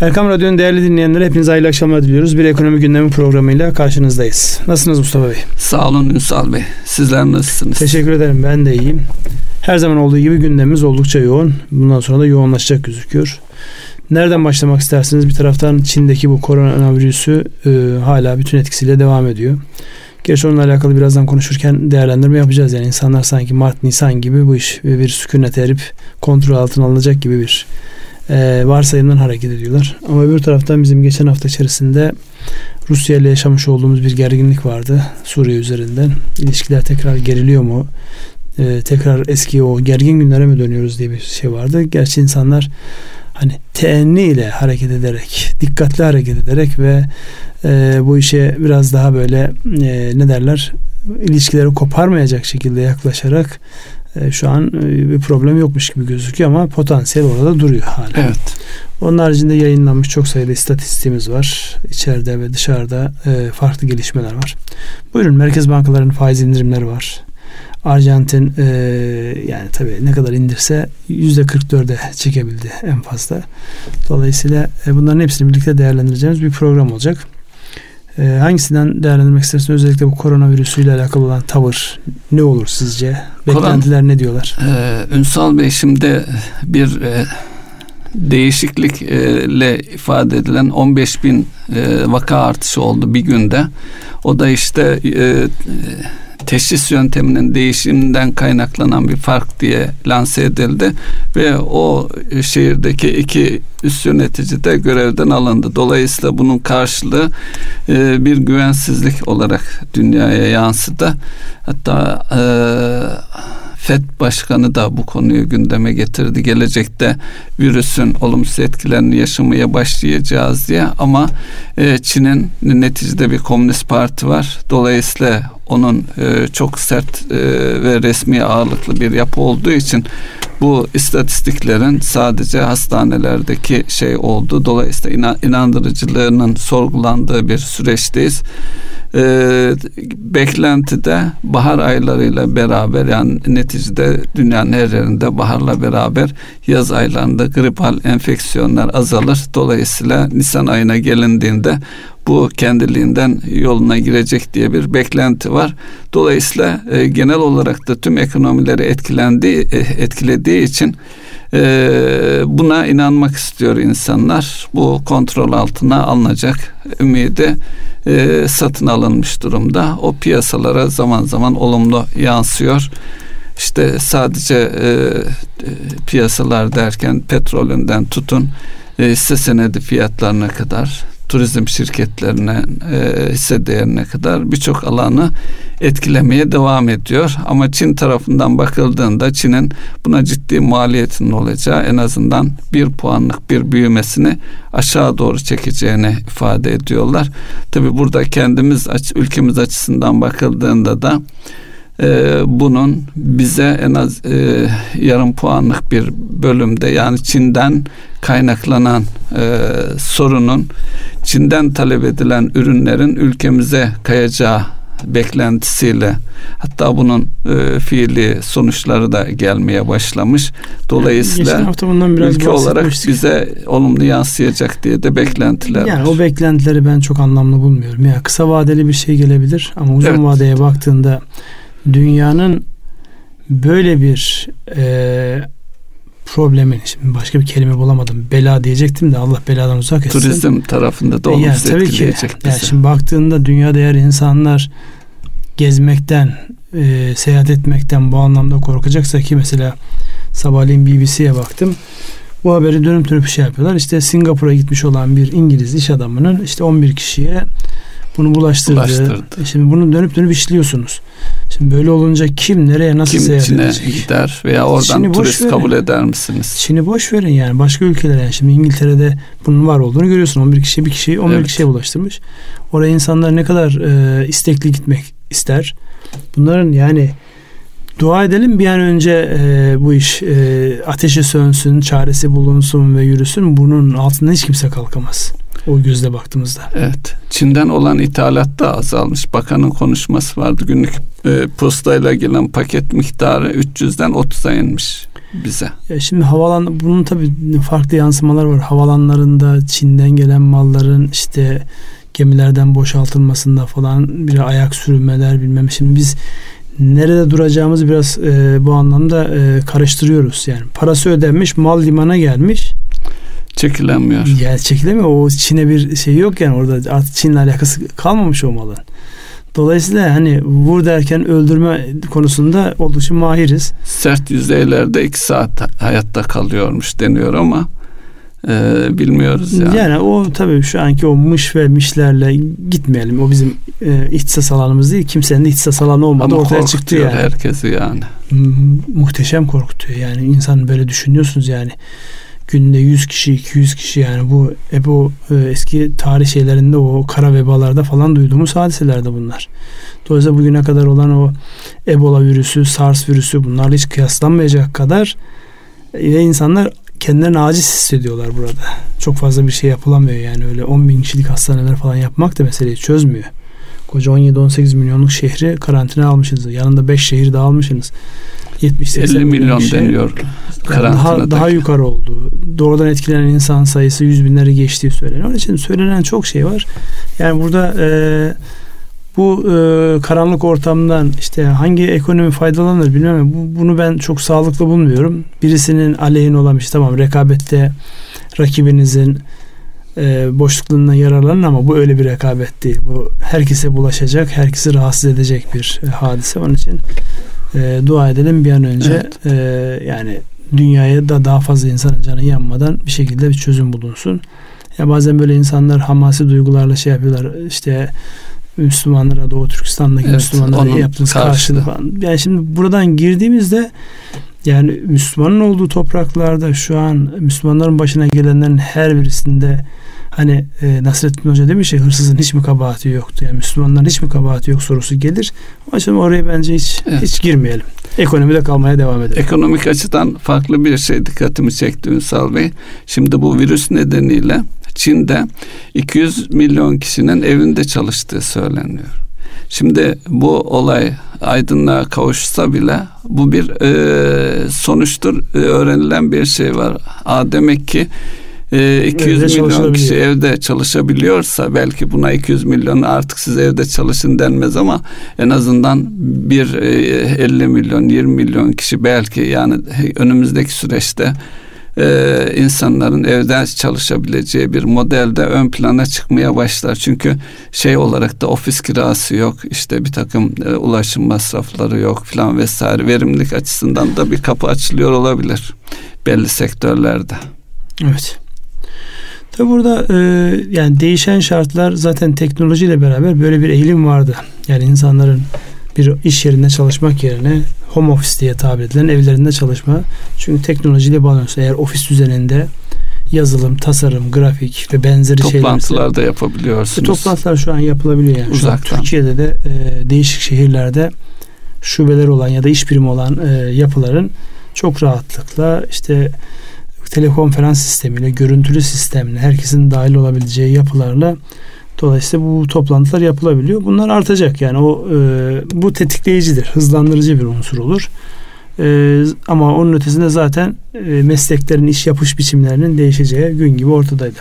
Erkam Radyo'nun değerli dinleyenleri hepinize hayırlı akşamlar diliyoruz. Bir ekonomi gündemi programıyla karşınızdayız. Nasılsınız Mustafa Bey? Sağ olun Ünsal Bey. Sizler nasılsınız? Teşekkür ederim. Ben de iyiyim. Her zaman olduğu gibi gündemimiz oldukça yoğun. Bundan sonra da yoğunlaşacak gözüküyor. Nereden başlamak istersiniz? Bir taraftan Çin'deki bu koronavirüsü e, hala bütün etkisiyle devam ediyor. Gerçi onunla alakalı birazdan konuşurken değerlendirme yapacağız. Yani insanlar sanki Mart, Nisan gibi bu iş bir sükunet erip kontrol altına alınacak gibi bir e, varsayımdan hareket ediyorlar. Ama öbür taraftan bizim geçen hafta içerisinde Rusya ile yaşamış olduğumuz bir gerginlik vardı Suriye üzerinden. İlişkiler tekrar geriliyor mu? E, tekrar eski o gergin günlere mi dönüyoruz diye bir şey vardı. Gerçi insanlar hani teenni ile hareket ederek, dikkatli hareket ederek ve e, bu işe biraz daha böyle e, ne derler ilişkileri koparmayacak şekilde yaklaşarak şu an e, bir problem yokmuş gibi gözüküyor ama potansiyel orada duruyor hala. Evet. Onun haricinde yayınlanmış çok sayıda istatistiğimiz var. İçeride ve dışarıda e, farklı gelişmeler var. Buyurun merkez bankalarının faiz indirimleri var. Arjantin e, yani tabii ne kadar indirse yüzde 44'e çekebildi en fazla. Dolayısıyla e, bunların hepsini birlikte değerlendireceğimiz bir program olacak. E, hangisinden değerlendirmek istersiniz? Özellikle bu koronavirüsüyle alakalı olan tavır ne olur sizce? Beklentiler ne diyorlar? E, Ünsal Bey şimdi bir e, değişiklikle ifade edilen 15 bin e, vaka artışı oldu bir günde. O da işte e, teşhis yönteminin değişiminden kaynaklanan bir fark diye lanse edildi ve o şehirdeki iki üst yönetici de görevden alındı. Dolayısıyla bunun karşılığı e, bir güvensizlik olarak dünyaya yansıdı. Hatta e, FED Başkanı da bu konuyu gündeme getirdi. Gelecekte virüsün olumsuz etkilerini yaşamaya başlayacağız diye ama e, Çin'in neticede bir komünist parti var. Dolayısıyla onun e, çok sert e, ve resmi ağırlıklı bir yapı olduğu için bu istatistiklerin sadece hastanelerdeki şey oldu. Dolayısıyla inandırıcılığının sorgulandığı bir süreçteyiz. E, beklentide bahar aylarıyla beraber yani neticede dünyanın her yerinde baharla beraber yaz aylarında gripal enfeksiyonlar azalır. Dolayısıyla Nisan ayına gelindiğinde bu kendiliğinden yoluna girecek diye bir beklenti var. Dolayısıyla e, genel olarak da tüm ekonomileri etkilendiği e, etkilediği için e, buna inanmak istiyor insanlar. Bu kontrol altına alınacak ümidi e, satın alınmış durumda. O piyasalara zaman zaman olumlu yansıyor. İşte sadece e piyasalar derken petrolünden tutun e, hisse senedi fiyatlarına kadar turizm şirketlerine e, hisse değerine kadar birçok alanı etkilemeye devam ediyor. Ama Çin tarafından bakıldığında Çin'in buna ciddi maliyetinin olacağı en azından bir puanlık bir büyümesini aşağı doğru çekeceğini ifade ediyorlar. Tabi burada kendimiz ülkemiz açısından bakıldığında da e, bunun bize en az e, yarım puanlık bir bölümde yani Çin'den kaynaklanan e, sorunun Çin'den talep edilen ürünlerin ülkemize kayacağı beklentisiyle hatta bunun e, fiili sonuçları da gelmeye başlamış. Dolayısıyla biraz ülke olarak bize olumlu yansıyacak diye de beklentiler Yani var. o beklentileri ben çok anlamlı bulmuyorum. Ya yani kısa vadeli bir şey gelebilir ama uzun evet. vadeye baktığında dünyanın böyle bir e, problemin şimdi başka bir kelime bulamadım. Bela diyecektim de Allah beladan uzak etsin. Turizm tarafında da olumsuz yani, tabii ki. Yani şimdi baktığında dünyada eğer insanlar gezmekten, e, seyahat etmekten bu anlamda korkacaksa ki mesela sabahleyin BBC'ye baktım. Bu haberi dönüp dönüp şey yapıyorlar. İşte Singapur'a gitmiş olan bir İngiliz iş adamının işte 11 kişiye bunu bulaştırdı. bulaştırdı. E şimdi bunu dönüp dönüp işliyorsunuz. Şimdi böyle olunca kim nereye nasıl kim seyahat Çin'e edecek? gider veya oradan Çin'i turist verin. kabul eder misiniz? Çin'i boş verin yani başka ülkelere yani şimdi İngiltere'de bunun var olduğunu görüyorsun 11 kişi bir kişi 11 evet. kişiye bulaştırmış. Oraya insanlar ne kadar e, istekli gitmek ister. Bunların yani dua edelim bir an önce e, bu iş e, ateşi sönsün, çaresi bulunsun ve yürüsün. Bunun altında hiç kimse kalkamaz. O gözle baktığımızda. Evet. Çin'den olan ithalat da azalmış. Bakanın konuşması vardı. Günlük e, postayla gelen paket miktarı 300'den 30'a inmiş. bize. Ya şimdi havalan bunun tabii farklı yansımalar var. Havalanlarında Çin'den gelen malların işte gemilerden boşaltılmasında falan bir ayak sürülmeler bilmem. Şimdi biz nerede duracağımızı biraz e, bu anlamda e, karıştırıyoruz. Yani parası ödenmiş, mal limana gelmiş. Çekilemiyor. Yani çekilemiyor. O Çin'e bir şey yok yani orada artık Çin'le alakası kalmamış o malın. Dolayısıyla hani vur derken öldürme konusunda oldukça mahiriz. Sert yüzeylerde iki saat hayatta kalıyormuş deniyor ama e, bilmiyoruz yani. Yani o tabii şu anki o mış ve mişlerle gitmeyelim. O bizim e, ihtisas alanımız değil. Kimsenin de ihtisas alanı olmadı. Ama Ortaya çıktı yani. herkesi yani. Muhteşem korkutuyor. Yani insan böyle düşünüyorsunuz yani günde 100 kişi 200 kişi yani bu e, bu e, eski tarih şeylerinde o kara vebalarda falan duyduğumuz hadiselerde bunlar. Dolayısıyla bugüne kadar olan o Ebola virüsü, SARS virüsü bunlarla hiç kıyaslanmayacak kadar ve insanlar kendilerini aciz hissediyorlar burada. Çok fazla bir şey yapılamıyor yani öyle 10 bin kişilik hastaneler falan yapmak da meseleyi çözmüyor. Koca 17-18 milyonluk şehri karantina almışsınız. Yanında 5 şehir daha almışsınız. 70 50 milyon şey, deniyor. Yani daha, daha yukarı oldu. Doğrudan etkilenen insan sayısı yüz binleri geçtiği söyleniyor. Onun için söylenen çok şey var. Yani burada e, bu e, karanlık ortamdan işte hangi ekonomi faydalanır bilmem bu, bunu ben çok sağlıklı bulmuyorum. Birisinin aleyhine olan bir şey tamam rekabette rakibinizin e, boşluklarından yararlanın ama bu öyle bir rekabet değil. Bu herkese bulaşacak, herkesi rahatsız edecek bir e, hadise. Onun için e, dua edelim bir an önce evet. e, yani dünyaya da daha fazla insanın canı yanmadan bir şekilde bir çözüm bulunsun. Ya bazen böyle insanlar hamasi duygularla şey yapıyorlar. İşte Müslümanlara Doğu Türkistan'daki evet, Müslümanlara yaptığınız karşılığı falan. Yani şimdi buradan girdiğimizde yani Müslümanın olduğu topraklarda şu an Müslümanların başına gelenlerin her birisinde hani e, Nasrettin Hoca demiş ya hırsızın hiç mi kabahati yoktu? Yani Müslümanların hiç mi kabahati yok sorusu gelir. O yüzden oraya bence hiç evet. hiç girmeyelim. Ekonomide kalmaya devam edelim. Ekonomik açıdan farklı bir şey dikkatimi çekti Ünsal Bey. Şimdi bu virüs nedeniyle Çin'de 200 milyon kişinin evinde çalıştığı söyleniyor. Şimdi bu olay aydınlığa kavuşsa bile bu bir e, sonuçtur e, öğrenilen bir şey var. A demek ki e, 200 evde milyon kişi evde çalışabiliyorsa belki buna 200 milyon artık siz evde çalışın denmez ama en azından bir e, 50 milyon 20 milyon kişi belki yani önümüzdeki süreçte e, insanların evden çalışabileceği bir modelde ön plana çıkmaya başlar. Çünkü şey olarak da ofis kirası yok, işte bir takım e, ulaşım masrafları yok falan vesaire. Verimlilik açısından da bir kapı açılıyor olabilir belli sektörlerde. Evet. Tabi burada e, yani değişen şartlar zaten teknolojiyle beraber böyle bir eğilim vardı. Yani insanların bir iş yerinde çalışmak yerine home office diye tabir edilen evlerinde çalışma. Çünkü teknolojiyle bağlanıyorsun. Eğer ofis düzeninde yazılım, tasarım, grafik ve benzeri şeyler. Toplantılar da yapabiliyorsunuz. Toplantılar şu an yapılabiliyor yani. Uzaktan. Şu an Türkiye'de de e, değişik şehirlerde şubeler olan ya da iş birimi olan e, yapıların çok rahatlıkla işte telekonferans sistemiyle, görüntülü sistemle, herkesin dahil olabileceği yapılarla dolayısıyla bu toplantılar yapılabiliyor. Bunlar artacak yani o e, bu tetikleyicidir, hızlandırıcı bir unsur olur. E, ama onun ötesinde zaten e, mesleklerin iş yapış biçimlerinin değişeceği gün gibi ortadaydı.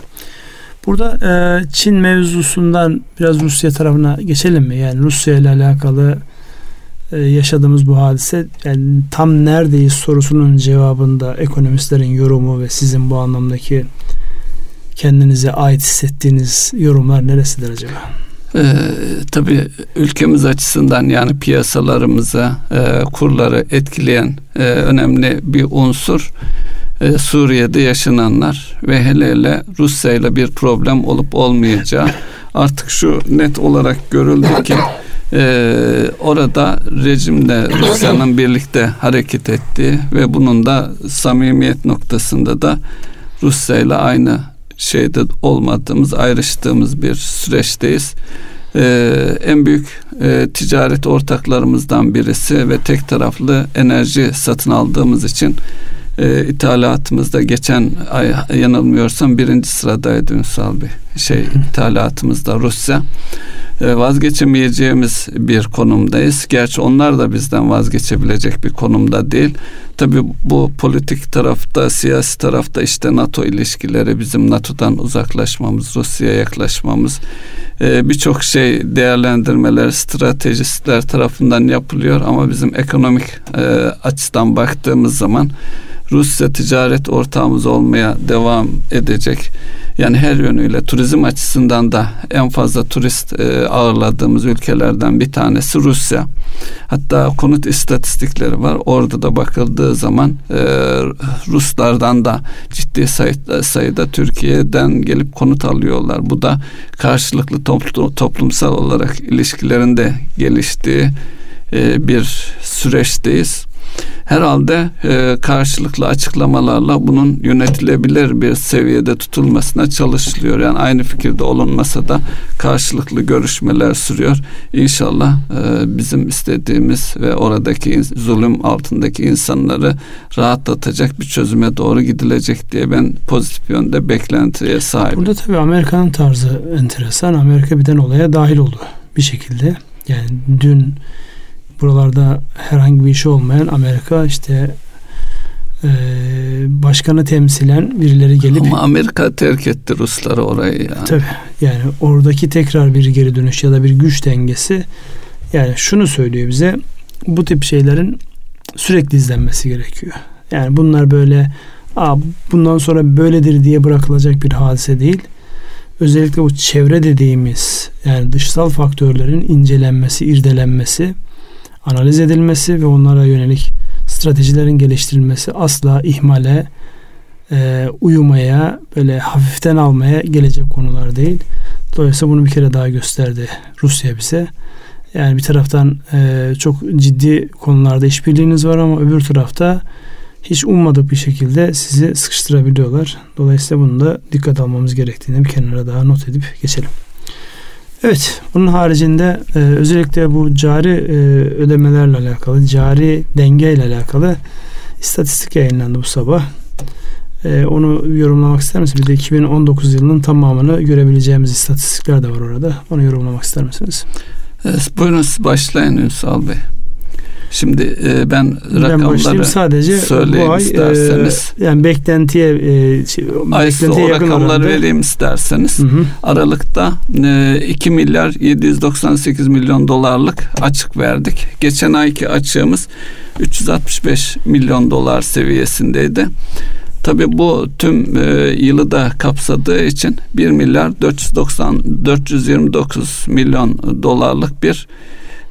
Burada e, Çin mevzusundan biraz Rusya tarafına geçelim mi? Yani Rusya ile alakalı e, yaşadığımız bu hadise yani tam neredeyiz sorusunun cevabında ekonomistlerin yorumu ve sizin bu anlamdaki kendinize ait hissettiğiniz yorumlar neresidir acaba? Ee, tabii ülkemiz açısından yani piyasalarımıza e, kurları etkileyen e, önemli bir unsur e, Suriye'de yaşananlar ve hele hele Rusya ile bir problem olup olmayacağı artık şu net olarak görüldü ki ee, orada rejimle Rusya'nın birlikte hareket ettiği ve bunun da samimiyet noktasında da Rusya ile aynı şeyde olmadığımız, ayrıştığımız bir süreçteyiz. Ee, en büyük e, ticaret ortaklarımızdan birisi ve tek taraflı enerji satın aldığımız için e, ithalatımızda geçen ay yanılmıyorsam birinci sıradaydı Ünsal Bey. Şey ithalatımızda Rusya. E, vazgeçemeyeceğimiz bir konumdayız. Gerçi onlar da bizden vazgeçebilecek bir konumda değil. Tabi bu politik tarafta, siyasi tarafta işte NATO ilişkileri, bizim NATO'dan uzaklaşmamız, Rusya'ya yaklaşmamız, e, birçok şey değerlendirmeler, stratejistler tarafından yapılıyor ama bizim ekonomik e, açıdan baktığımız zaman Rusya ticaret ortağımız olmaya devam edecek. Yani her yönüyle turizm açısından da en fazla turist e, ağırladığımız ülkelerden bir tanesi Rusya. Hatta konut istatistikleri var. Orada da bakıldığı zaman e, Ruslardan da ciddi sayıda, sayıda Türkiye'den gelip konut alıyorlar. Bu da karşılıklı toplu, toplumsal olarak ilişkilerinde geliştiği e, bir süreçteyiz herhalde e, karşılıklı açıklamalarla bunun yönetilebilir bir seviyede tutulmasına çalışılıyor. Yani aynı fikirde olunmasa da karşılıklı görüşmeler sürüyor. İnşallah e, bizim istediğimiz ve oradaki zulüm altındaki insanları rahatlatacak bir çözüme doğru gidilecek diye ben pozitif yönde beklentiye sahibim. Burada tabii Amerika'nın tarzı enteresan. Amerika birden olaya dahil oldu bir şekilde. Yani dün buralarda herhangi bir işi olmayan Amerika işte e, başkanı temsilen birileri gelip ama Amerika terk etti Rusları orayı yani. Tabii yani oradaki tekrar bir geri dönüş ya da bir güç dengesi yani şunu söylüyor bize bu tip şeylerin sürekli izlenmesi gerekiyor. Yani bunlar böyle Aa, bundan sonra böyledir diye bırakılacak bir hadise değil. Özellikle bu çevre dediğimiz yani dışsal faktörlerin incelenmesi, irdelenmesi analiz edilmesi ve onlara yönelik stratejilerin geliştirilmesi asla ihmale, e, uyumaya, böyle hafiften almaya gelecek konular değil. Dolayısıyla bunu bir kere daha gösterdi Rusya bize. Yani bir taraftan e, çok ciddi konularda işbirliğiniz var ama öbür tarafta hiç ummadık bir şekilde sizi sıkıştırabiliyorlar. Dolayısıyla bunu da dikkat almamız gerektiğini bir kenara daha not edip geçelim. Evet, bunun haricinde e, özellikle bu cari e, ödemelerle alakalı, cari denge ile alakalı istatistik yayınlandı bu sabah. E, onu yorumlamak ister misiniz? Bir de 2019 yılının tamamını görebileceğimiz istatistikler de var orada. Onu yorumlamak ister misiniz? Evet, buyurun başlayın Ünsal Bey. Şimdi e, ben, ben rakamları sadece söyleyeyim bu ay, isterseniz. E, yani beklentiye e, şey, beklentiye o rakamları oranda. vereyim isterseniz. Hı hı. Aralıkta e, 2 milyar 798 milyon dolarlık açık verdik. Geçen ayki açığımız 365 milyon dolar seviyesindeydi. Tabii bu tüm e, yılı da kapsadığı için 1 milyar 490 429 milyon dolarlık bir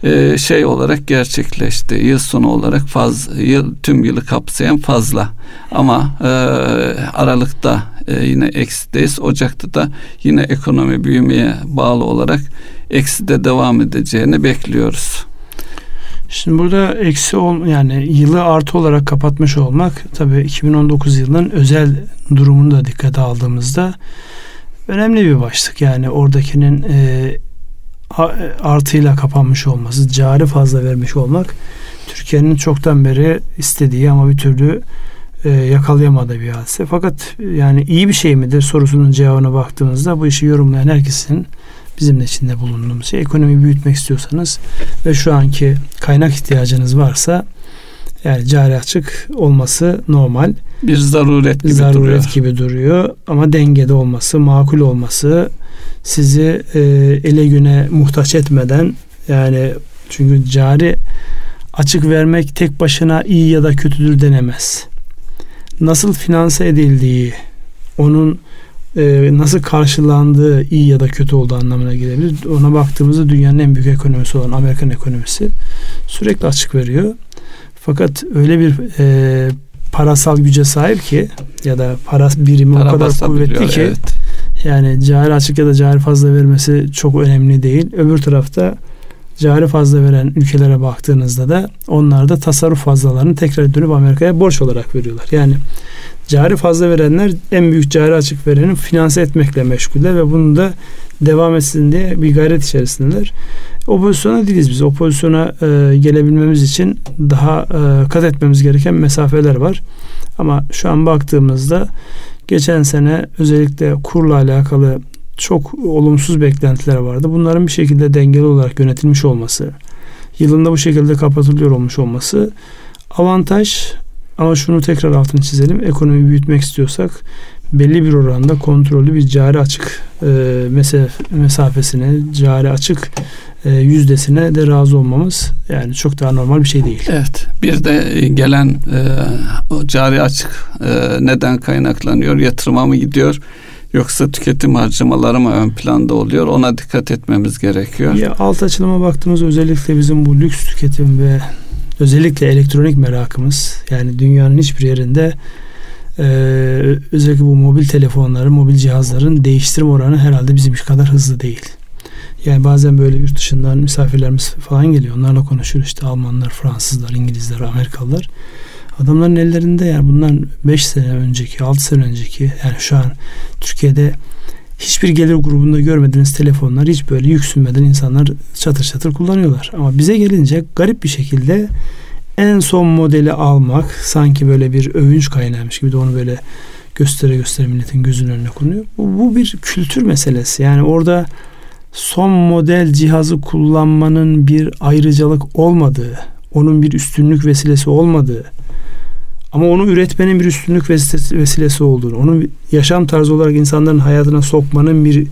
e, şey olarak gerçekleşti. Yıl sonu olarak faz yıl tüm yılı kapsayan fazla. Ama e, Aralık'ta e, yine eksideyiz. Ocak'ta da yine ekonomi büyümeye bağlı olarak ekside devam edeceğini bekliyoruz. Şimdi burada eksi ol yani yılı artı olarak kapatmış olmak tabii 2019 yılının özel durumunu da dikkate aldığımızda önemli bir başlık. Yani oradakinin e, artıyla kapanmış olması, cari fazla vermiş olmak Türkiye'nin çoktan beri istediği ama bir türlü e, yakalayamadığı bir hadise. Fakat yani iyi bir şey midir sorusunun cevabına baktığımızda bu işi yorumlayan herkesin bizim de içinde bulunduğumuz şey. Ekonomiyi büyütmek istiyorsanız ve şu anki kaynak ihtiyacınız varsa yani cari açık olması normal. Bir zaruret gibi zaruret duruyor. gibi duruyor ama dengede olması, makul olması, sizi e, ele güne muhtaç etmeden yani çünkü cari açık vermek tek başına iyi ya da kötüdür denemez. Nasıl finanse edildiği, onun e, nasıl karşılandığı iyi ya da kötü olduğu anlamına gelebilir. Ona baktığımızda dünyanın en büyük ekonomisi olan Amerikan ekonomisi sürekli açık veriyor. Fakat öyle bir e, parasal güce sahip ki ya da para birimi para o kadar kuvvetli ki evet. Yani cari açık ya da cari fazla vermesi çok önemli değil. Öbür tarafta cari fazla veren ülkelere baktığınızda da onlar da tasarruf fazlalarını tekrar dönüp Amerika'ya borç olarak veriyorlar. Yani cari fazla verenler en büyük cari açık verenin finanse etmekle meşguller ve bunu da devam etsin diye bir gayret içerisindeler. O pozisyona değiliz biz. O pozisyona e, gelebilmemiz için daha e, kat etmemiz gereken mesafeler var. Ama şu an baktığımızda geçen sene özellikle kurla alakalı çok olumsuz beklentiler vardı. Bunların bir şekilde dengeli olarak yönetilmiş olması, yılında bu şekilde kapatılıyor olmuş olması avantaj ama şunu tekrar altını çizelim. Ekonomi büyütmek istiyorsak belli bir oranda kontrollü bir cari açık e, mesafesine, cari açık e, yüzdesine de razı olmamız yani çok daha normal bir şey değil. Evet. Bir de gelen e, o cari açık e, neden kaynaklanıyor? Yatırıma mı gidiyor? Yoksa tüketim harcamaları mı ön planda oluyor? Ona dikkat etmemiz gerekiyor. Ya alt açılıma baktığımız özellikle bizim bu lüks tüketim ve özellikle elektronik merakımız yani dünyanın hiçbir yerinde e, özellikle bu mobil telefonları, mobil cihazların değiştirme oranı herhalde bizim kadar hızlı değil. Yani bazen böyle yurt dışından misafirlerimiz falan geliyor. Onlarla konuşuyoruz işte Almanlar, Fransızlar, İngilizler, Amerikalılar. Adamların ellerinde yani bundan 5 sene önceki, 6 sene önceki yani şu an Türkiye'de hiçbir gelir grubunda görmediğiniz telefonlar hiç böyle yüksünmeden insanlar çatır çatır kullanıyorlar. Ama bize gelince garip bir şekilde en son modeli almak sanki böyle bir övünç kaynağıymış gibi de onu böyle göstere göstere milletin gözünün önüne konuyor. Bu, bu bir kültür meselesi. Yani orada son model cihazı kullanmanın bir ayrıcalık olmadığı, onun bir üstünlük vesilesi olmadığı, ama onu üretmenin bir üstünlük vesilesi olduğunu, onun yaşam tarzı olarak insanların hayatına sokmanın bir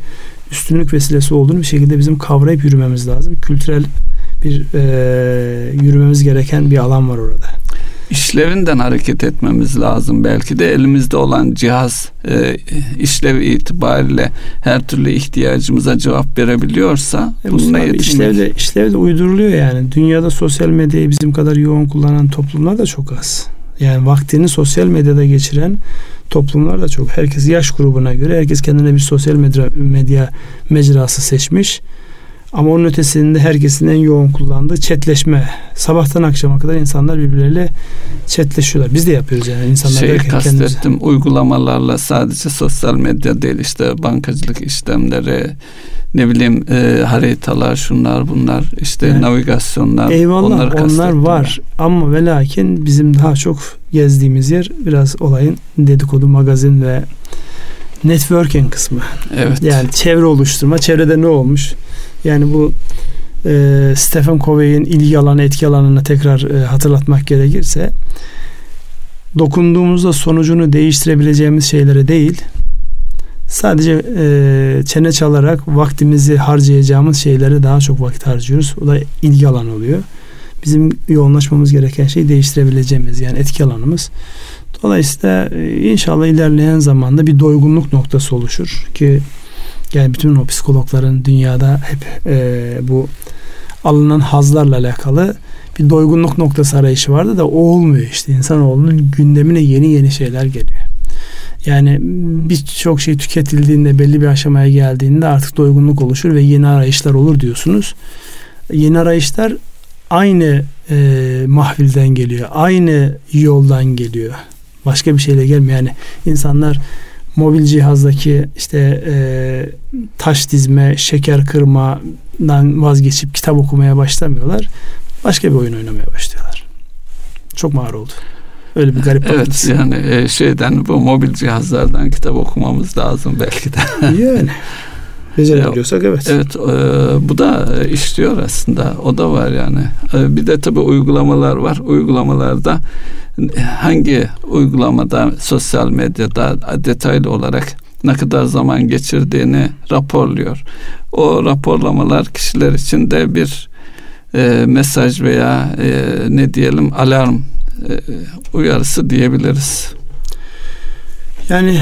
üstünlük vesilesi olduğunu bir şekilde bizim kavrayıp yürümemiz lazım. Kültürel bir e, yürümemiz gereken bir alan var orada. İşlevinden hareket etmemiz lazım. Belki de elimizde olan cihaz e, işlevi itibariyle her türlü ihtiyacımıza cevap verebiliyorsa e, bununla yetinmek. İşlevde, işlevde uyduruluyor yani. Dünyada sosyal medyayı bizim kadar yoğun kullanan toplumlar da çok az. Yani vaktini sosyal medyada geçiren toplumlar da çok. Herkes yaş grubuna göre herkes kendine bir sosyal medya, medya mecrası seçmiş. Ama onun ötesinde herkesin en yoğun kullandığı chatleşme. Sabahtan akşama kadar insanlar birbirleriyle chatleşiyorlar. Biz de yapıyoruz yani insanlar şey kastettim kendimize. uygulamalarla sadece sosyal medya değil işte bankacılık işlemleri ne bileyim e, haritalar şunlar bunlar işte yani, navigasyonlar eyvallah onlar var ben. ama ve lakin bizim daha çok gezdiğimiz yer biraz olayın dedikodu magazin ve networking kısmı. Evet. Yani çevre oluşturma. Çevrede ne olmuş? Yani bu e, Stephen Covey'in ilgi alanı etki alanını tekrar e, hatırlatmak gerekirse dokunduğumuzda sonucunu değiştirebileceğimiz şeylere değil sadece e, çene çalarak vaktimizi harcayacağımız şeylere daha çok vakit harcıyoruz. O da ilgi alanı oluyor. Bizim yoğunlaşmamız gereken şey değiştirebileceğimiz yani etki alanımız. Dolayısıyla e, inşallah ilerleyen zamanda bir doygunluk noktası oluşur ki yani bütün o psikologların dünyada hep e, bu alınan hazlarla alakalı bir doygunluk noktası arayışı vardı da o olmuyor işte. İnsanoğlunun gündemine yeni yeni şeyler geliyor. Yani birçok şey tüketildiğinde belli bir aşamaya geldiğinde artık doygunluk oluşur ve yeni arayışlar olur diyorsunuz. Yeni arayışlar aynı e, mahvilden geliyor. Aynı yoldan geliyor. Başka bir şeyle gelmiyor. Yani insanlar mobil cihazdaki işte e, taş dizme, şeker kırmadan vazgeçip kitap okumaya başlamıyorlar. Başka bir oyun oynamaya başlıyorlar. Çok mağar oldu. Öyle bir garip Evet bakıntısı. yani e, şeyden bu mobil cihazlardan kitap okumamız lazım belki de. yani. Becerebiliyorsak evet. Evet e, bu da e, işliyor aslında. O da var yani. E, bir de tabii uygulamalar var. Uygulamalarda hangi uygulamada sosyal medyada detaylı olarak ne kadar zaman geçirdiğini raporluyor. O raporlamalar kişiler için de bir e, mesaj veya e, ne diyelim alarm e, uyarısı diyebiliriz. Yani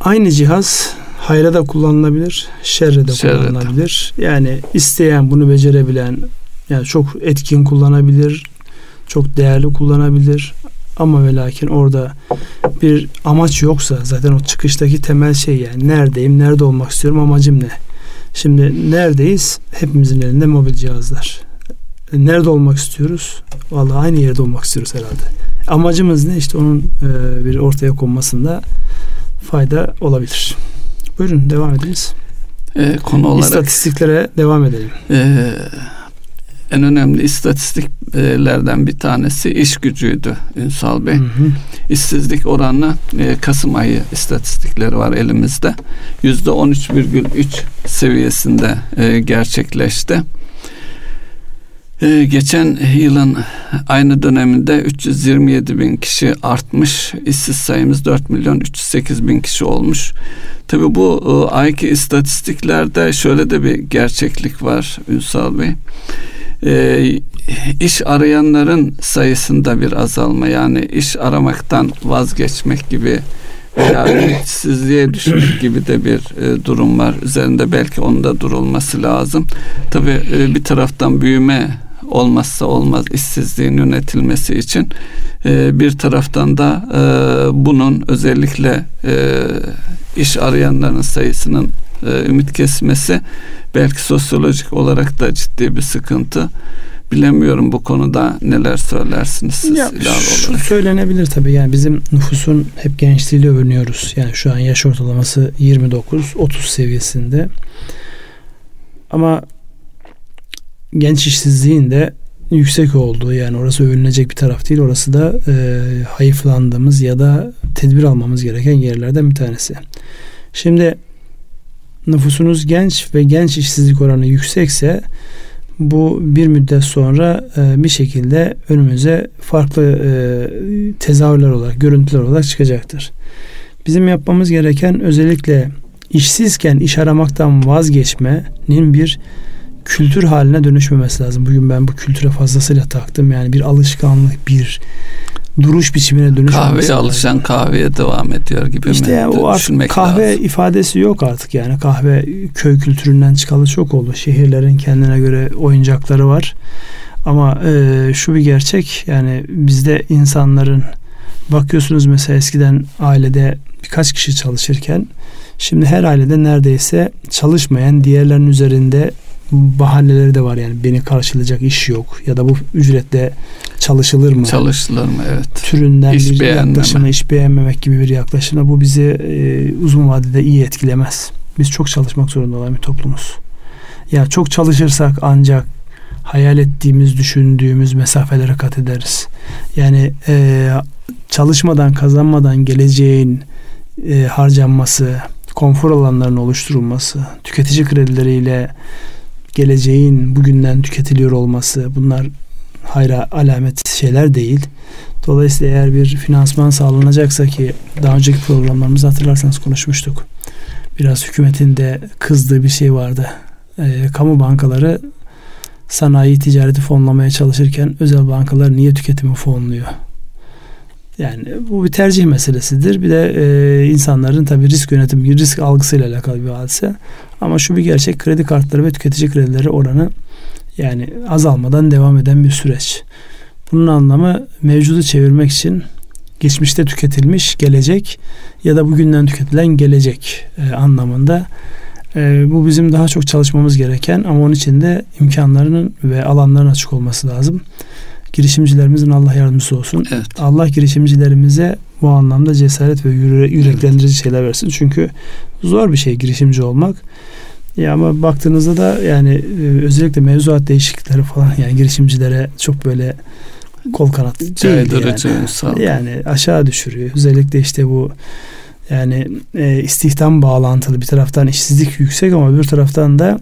aynı cihaz hayra da kullanılabilir, şerre de şerre kullanılabilir. Yani isteyen bunu becerebilen yani çok etkin kullanabilir, çok değerli kullanabilir. Ama ve lakin orada bir amaç yoksa zaten o çıkıştaki temel şey yani neredeyim, nerede olmak istiyorum, amacım ne? Şimdi neredeyiz? Hepimizin elinde mobil cihazlar. Nerede olmak istiyoruz? Vallahi aynı yerde olmak istiyoruz herhalde. Amacımız ne? İşte onun e, bir ortaya konmasında fayda olabilir. Buyurun devam ediniz. E, konu olarak istatistiklere devam edelim. E, en önemli istatistiklerden bir tanesi iş gücüydü Ünsal Bey. Hı hı. İşsizlik oranı e, Kasım ayı istatistikleri var elimizde. Yüzde 13,3 seviyesinde e, gerçekleşti. Ee, geçen yılın aynı döneminde 327 bin kişi artmış. İşsiz sayımız 4 milyon 308 bin kişi olmuş. Tabi bu e, ayki istatistiklerde şöyle de bir gerçeklik var Ünsal Bey. E, iş arayanların sayısında bir azalma yani iş aramaktan vazgeçmek gibi veya ümitsizliğe düşmek gibi de bir e, durum var. Üzerinde belki onun da durulması lazım. Tabi e, bir taraftan büyüme olmazsa olmaz işsizliğin yönetilmesi için e, bir taraftan da e, bunun özellikle e, iş arayanların sayısının e, ümit kesmesi belki sosyolojik olarak da ciddi bir sıkıntı. Bilemiyorum bu konuda neler söylersiniz siz ya, şu olarak. söylenebilir tabii yani bizim nüfusun hep gençliğiyle övünüyoruz. Yani şu an yaş ortalaması 29-30 seviyesinde. Ama genç işsizliğin de yüksek olduğu yani orası övünülecek bir taraf değil. Orası da e, hayıflandığımız ya da tedbir almamız gereken yerlerden bir tanesi. Şimdi nüfusunuz genç ve genç işsizlik oranı yüksekse bu bir müddet sonra e, bir şekilde önümüze farklı e, tezahürler olarak, görüntüler olarak çıkacaktır. Bizim yapmamız gereken özellikle işsizken iş aramaktan vazgeçmenin bir kültür haline dönüşmemesi lazım. Bugün ben bu kültüre fazlasıyla taktım. Yani bir alışkanlık, bir duruş biçimine dönüşmemesi Kahveye lazım. alışan kahveye devam ediyor gibi işte mi? Yani o artık kahve lazım. ifadesi yok artık yani. Kahve köy kültüründen çıkalı çok oldu. Şehirlerin kendine göre oyuncakları var. Ama e, şu bir gerçek yani bizde insanların bakıyorsunuz mesela eskiden ailede birkaç kişi çalışırken şimdi her ailede neredeyse çalışmayan diğerlerinin üzerinde bahaneleri de var yani beni karşılayacak iş yok ya da bu ücretle çalışılır mı? Çalışılır mı evet. Türünden iş bir yaklaşımı, iş beğenmemek gibi bir yaklaşımla bu bizi e, uzun vadede iyi etkilemez. Biz çok çalışmak zorunda olan bir toplumuz. Ya çok çalışırsak ancak hayal ettiğimiz, düşündüğümüz mesafelere kat ederiz. Yani e, çalışmadan, kazanmadan geleceğin e, harcanması, konfor alanlarının oluşturulması, tüketici kredileriyle geleceğin bugünden tüketiliyor olması bunlar hayra alamet şeyler değil. Dolayısıyla eğer bir finansman sağlanacaksa ki daha önceki programlarımızı hatırlarsanız konuşmuştuk. Biraz hükümetin de kızdığı bir şey vardı. E, kamu bankaları sanayi ticareti fonlamaya çalışırken özel bankalar niye tüketimi fonluyor? Yani bu bir tercih meselesidir. Bir de e, insanların tabii risk yönetimi, risk algısıyla alakalı bir hadise. Ama şu bir gerçek kredi kartları ve tüketici kredileri oranı yani azalmadan devam eden bir süreç. Bunun anlamı mevcudu çevirmek için geçmişte tüketilmiş gelecek ya da bugünden tüketilen gelecek e, anlamında. E, bu bizim daha çok çalışmamız gereken ama onun için de imkanlarının ve alanların açık olması lazım girişimcilerimizin Allah yardımcısı olsun. Evet. Allah girişimcilerimize bu anlamda cesaret ve yüre, yüreklendirici evet. şeyler versin. Çünkü zor bir şey girişimci olmak. Ya ama baktığınızda da yani e, özellikle mevzuat değişiklikleri falan yani girişimcilere çok böyle kol kanat değil yani. yani aşağı düşürüyor. Özellikle işte bu yani e, istihdam bağlantılı bir taraftan işsizlik yüksek ama bir taraftan da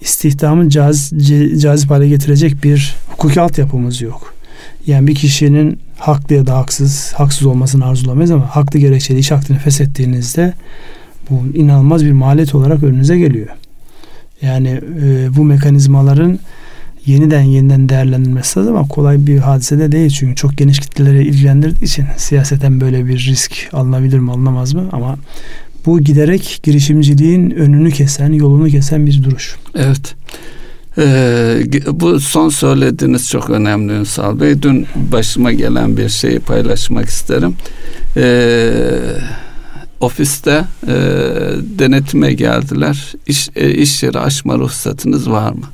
istihdamı caz, cazip hale getirecek bir hukuki altyapımız yok. Yani bir kişinin haklı ya da haksız, haksız olmasını arzulamayız ama haklı gerekçeli iş hakkını feshettiğinizde bu inanılmaz bir maliyet olarak önünüze geliyor. Yani e, bu mekanizmaların yeniden yeniden değerlendirilmesi lazım ama kolay bir hadise de değil çünkü çok geniş kitleleri ilgilendirdiği için siyaseten böyle bir risk alınabilir mi alınamaz mı ama bu giderek girişimciliğin önünü kesen, yolunu kesen bir duruş. Evet. Ee, bu son söylediğiniz çok önemli Ünsal Bey. Dün başıma gelen bir şeyi paylaşmak isterim. Ee, ofiste e, denetime geldiler. İş, e, iş yeri açma ruhsatınız var mı?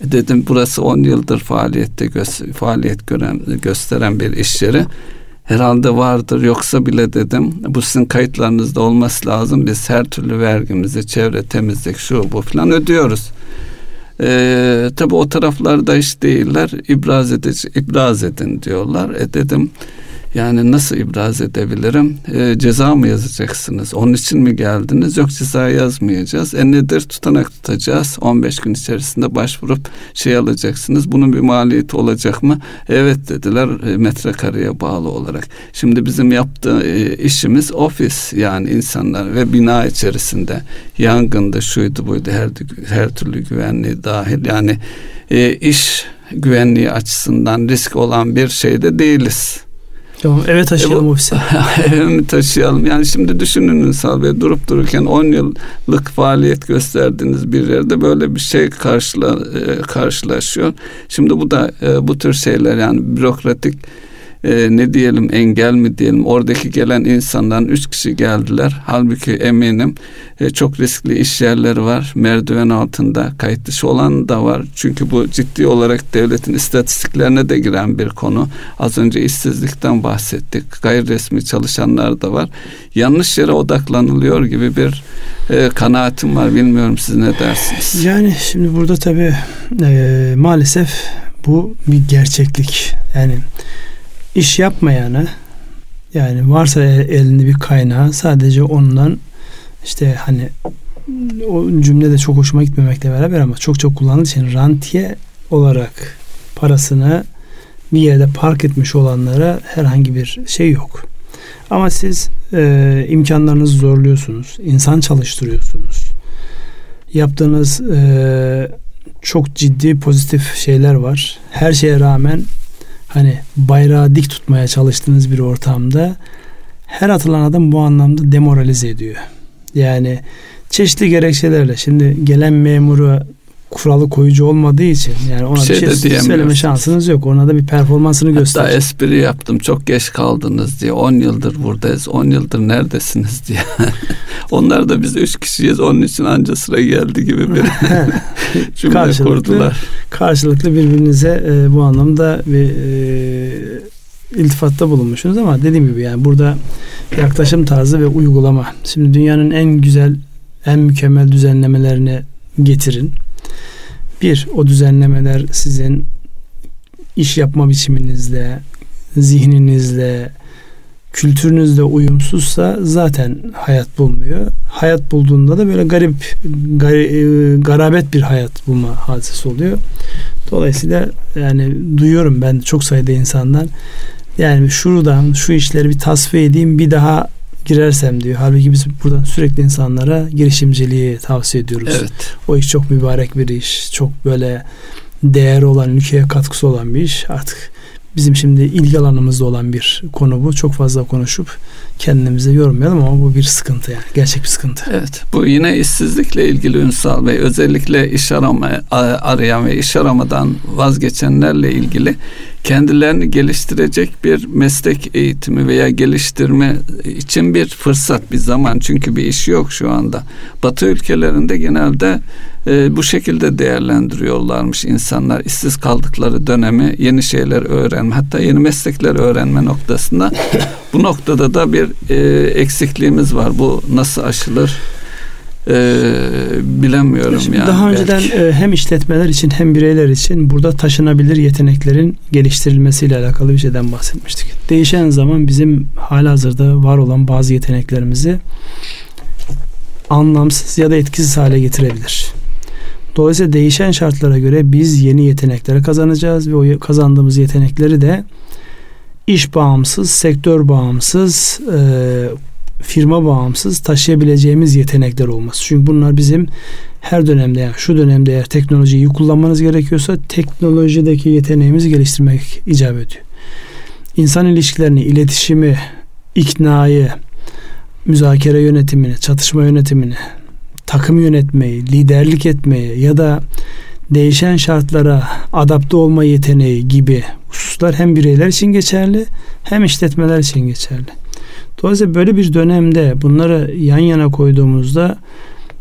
E, dedim burası 10 yıldır faaliyette gö- faaliyet gören, gösteren bir iş yeri herhalde vardır yoksa bile dedim bu sizin kayıtlarınızda olması lazım biz her türlü vergimizi çevre temizlik şu bu falan ödüyoruz Ee, tabi o taraflarda iş değiller. İbraz edici, ibraz edin diyorlar. E dedim yani nasıl ibraz edebilirim? E, ceza mı yazacaksınız? Onun için mi geldiniz? Yok ceza yazmayacağız. E nedir? Tutanak tutacağız. 15 gün içerisinde başvurup şey alacaksınız. Bunun bir maliyeti olacak mı? Evet dediler e, metrekareye bağlı olarak. Şimdi bizim yaptığı e, işimiz ofis yani insanlar ve bina içerisinde yangında şuydu buydu her, her türlü güvenliği dahil. Yani e, iş güvenliği açısından risk olan bir şeyde değiliz. Tamam eve taşıyalım e, ofise. eve mi taşıyalım? Yani şimdi düşünün Ünsal Bey durup dururken 10 yıllık faaliyet gösterdiğiniz bir yerde böyle bir şey karşıla, e, karşılaşıyor. Şimdi bu da e, bu tür şeyler yani bürokratik e, ne diyelim engel mi diyelim oradaki gelen insandan üç kişi geldiler. Halbuki eminim e, çok riskli iş yerleri var. Merdiven altında kayıt dışı olan da var. Çünkü bu ciddi olarak devletin istatistiklerine de giren bir konu. Az önce işsizlikten bahsettik. Gayri resmi çalışanlar da var. Yanlış yere odaklanılıyor gibi bir e, kanaatim var. Bilmiyorum siz ne dersiniz? Yani şimdi burada tabii e, maalesef bu bir gerçeklik. Yani iş yapmayanı yani varsa elinde bir kaynağı sadece ondan işte hani o cümle de çok hoşuma gitmemekle beraber ama çok çok kullanıldığı için rantiye olarak parasını bir yerde park etmiş olanlara herhangi bir şey yok. Ama siz e, imkanlarınızı zorluyorsunuz. insan çalıştırıyorsunuz. Yaptığınız e, çok ciddi pozitif şeyler var. Her şeye rağmen hani bayrağı dik tutmaya çalıştığınız bir ortamda her atılan adam bu anlamda demoralize ediyor. Yani çeşitli gerekçelerle şimdi gelen memuru kuralı koyucu olmadığı için yani ona bir şey, bir şey söyleme şansınız yok. Ona da bir performansını göster. Hatta espri yaptım. Çok geç kaldınız diye. 10 yıldır buradayız. 10 yıldır neredesiniz diye. Onlar da biz 3 kişiyiz. Onun için anca sıra geldi gibi bir cümle karşılıklı, kurdular. Karşılıklı birbirinize e, bu anlamda bir e, iltifatta bulunmuşsunuz ama dediğim gibi yani burada yaklaşım tarzı ve uygulama. Şimdi dünyanın en güzel, en mükemmel düzenlemelerini getirin bir, o düzenlemeler sizin iş yapma biçiminizle, zihninizle, kültürünüzle uyumsuzsa zaten hayat bulmuyor. Hayat bulduğunda da böyle garip, gar, e, garabet bir hayat bulma hadisesi oluyor. Dolayısıyla yani duyuyorum ben çok sayıda insandan yani şuradan şu işleri bir tasfiye edeyim bir daha girersem diyor. Halbuki biz buradan sürekli insanlara girişimciliği tavsiye ediyoruz. Evet. O iş çok mübarek bir iş. Çok böyle değer olan, ülkeye katkısı olan bir iş. Artık bizim şimdi ilgi alanımızda olan bir konu bu. Çok fazla konuşup kendimize yormayalım ama bu bir sıkıntı yani. Gerçek bir sıkıntı. Evet. Bu yine işsizlikle ilgili Ünsal Bey. Özellikle iş arama, arayan ve iş aramadan vazgeçenlerle ilgili kendilerini geliştirecek bir meslek eğitimi veya geliştirme için bir fırsat, bir zaman. Çünkü bir iş yok şu anda. Batı ülkelerinde genelde e, bu şekilde değerlendiriyorlarmış insanlar. işsiz kaldıkları dönemi yeni şeyler öğrenme, hatta yeni meslekler öğrenme noktasında. bu noktada da bir e, eksikliğimiz var. Bu nasıl aşılır? Ee, bilemiyorum Şimdi yani. Daha önceden belki. E, hem işletmeler için hem bireyler için burada taşınabilir yeteneklerin geliştirilmesiyle alakalı bir şeyden bahsetmiştik. Değişen zaman bizim hala hazırda var olan bazı yeteneklerimizi anlamsız ya da etkisiz hale getirebilir. Dolayısıyla değişen şartlara göre biz yeni yetenekleri kazanacağız ve o kazandığımız yetenekleri de iş bağımsız, sektör bağımsız, e, firma bağımsız taşıyabileceğimiz yetenekler olması. Çünkü bunlar bizim her dönemde yani şu dönemde eğer teknolojiyi kullanmanız gerekiyorsa teknolojideki yeteneğimizi geliştirmek icap ediyor. İnsan ilişkilerini, iletişimi, iknayı, müzakere yönetimini, çatışma yönetimini, takım yönetmeyi, liderlik etmeyi ya da değişen şartlara adapte olma yeteneği gibi hususlar hem bireyler için geçerli hem işletmeler için geçerli. Dolayısıyla böyle bir dönemde bunları yan yana koyduğumuzda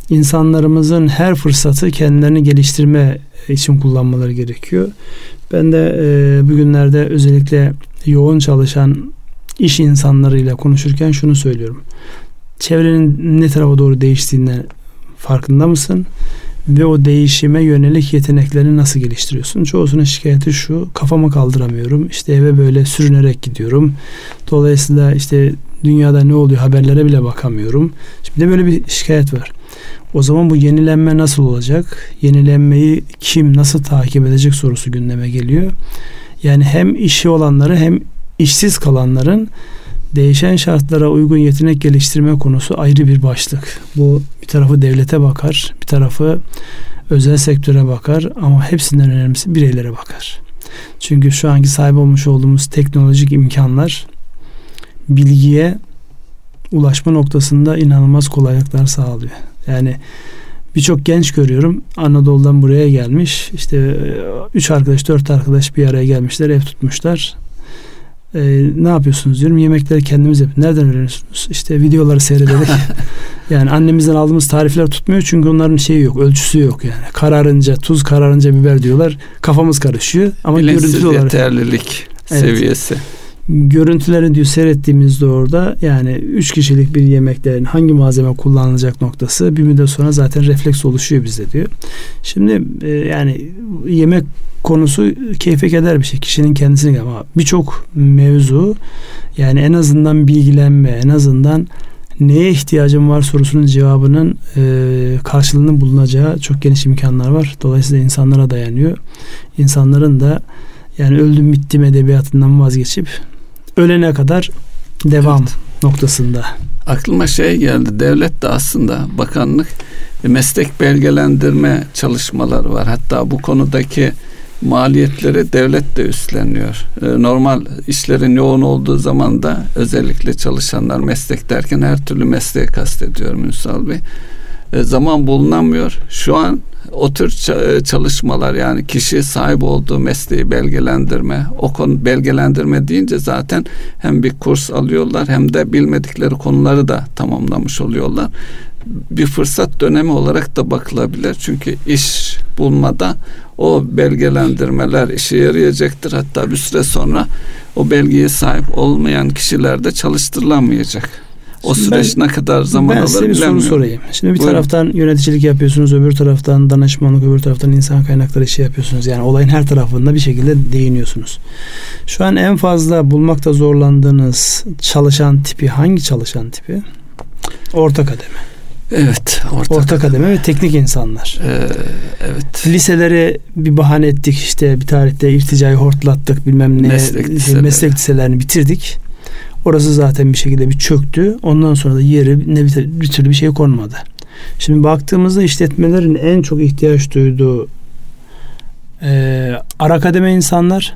insanlarımızın her fırsatı kendilerini geliştirme için kullanmaları gerekiyor. Ben de e, bugünlerde özellikle yoğun çalışan iş insanlarıyla konuşurken şunu söylüyorum. Çevrenin ne tarafa doğru değiştiğinden farkında mısın? ve o değişime yönelik yeteneklerini nasıl geliştiriyorsun? Çoğusunun şikayeti şu kafamı kaldıramıyorum işte eve böyle sürünerek gidiyorum dolayısıyla işte dünyada ne oluyor haberlere bile bakamıyorum. Şimdi böyle bir şikayet var. O zaman bu yenilenme nasıl olacak? Yenilenmeyi kim nasıl takip edecek sorusu gündeme geliyor. Yani hem işi olanları hem işsiz kalanların değişen şartlara uygun yetenek geliştirme konusu ayrı bir başlık. Bu bir tarafı devlete bakar, bir tarafı özel sektöre bakar ama hepsinden önemlisi bireylere bakar. Çünkü şu anki sahip olmuş olduğumuz teknolojik imkanlar bilgiye ulaşma noktasında inanılmaz kolaylıklar sağlıyor. Yani birçok genç görüyorum Anadolu'dan buraya gelmiş. İşte e, üç arkadaş dört arkadaş bir araya gelmişler ev tutmuşlar. E, ne yapıyorsunuz diyorum yemekleri kendimiz yapıyoruz. Nereden öğreniyorsunuz? İşte videoları seyrederek yani annemizden aldığımız tarifler tutmuyor çünkü onların şeyi yok ölçüsü yok yani. Kararınca tuz kararınca biber diyorlar. Kafamız karışıyor ama Bilinçsiz görüntülü olarak yeterlilik Evet. seviyesi. Görüntülerini diyor seyrettiğimizde orada yani üç kişilik bir yemeklerin hangi malzeme kullanılacak noktası bir müddet sonra zaten refleks oluşuyor bizde diyor. Şimdi e, yani yemek konusu keyfe keder bir şey kişinin kendisine ama birçok mevzu yani en azından bilgilenme en azından neye ihtiyacım var sorusunun cevabının e, karşılığının bulunacağı çok geniş imkanlar var. Dolayısıyla insanlara dayanıyor. İnsanların da yani öldüm bittim edebiyatından vazgeçip ölene kadar devam Evet. noktasında. Aklıma şey geldi. Devlet de aslında bakanlık meslek belgelendirme çalışmaları var. Hatta bu konudaki maliyetleri devlet de üstleniyor. E, Normal işlerin yoğun olduğu zaman da özellikle çalışanlar meslek derken her türlü mesleği kastediyorum Ünsal Bey. E, Zaman bulunamıyor. Şu an o tür e, çalışmalar yani kişi sahip olduğu mesleği belgelendirme, o konu belgelendirme deyince zaten hem bir kurs alıyorlar hem de bilmedikleri konuları da tamamlamış oluyorlar. Bir fırsat dönemi olarak da bakılabilir. Çünkü iş bulmada o belgelendirmeler işe yarayacaktır. Hatta bir süre sonra o belgeye sahip olmayan kişiler de çalıştırılamayacak. O Şimdi süreç ne kadar zaman ben alır size bir soru sorayım. Şimdi bir Buyurun. taraftan yöneticilik yapıyorsunuz, öbür taraftan danışmanlık, öbür taraftan insan kaynakları işi yapıyorsunuz. Yani olayın her tarafında bir şekilde değiniyorsunuz. Şu an en fazla bulmakta zorlandığınız çalışan tipi hangi çalışan tipi? Orta kademe. Evet. Orta, Orta kademe ve teknik insanlar. Ee, evet. Liseleri bir bahane ettik işte bir tarihte irticayı hortlattık bilmem ne Meslek şey, liseleri. meslek liselerini bitirdik. Orası zaten bir şekilde bir çöktü. Ondan sonra da yeri ne bir, bir türlü bir şey konmadı. Şimdi baktığımızda işletmelerin en çok ihtiyaç duyduğu e, ara kademe insanlar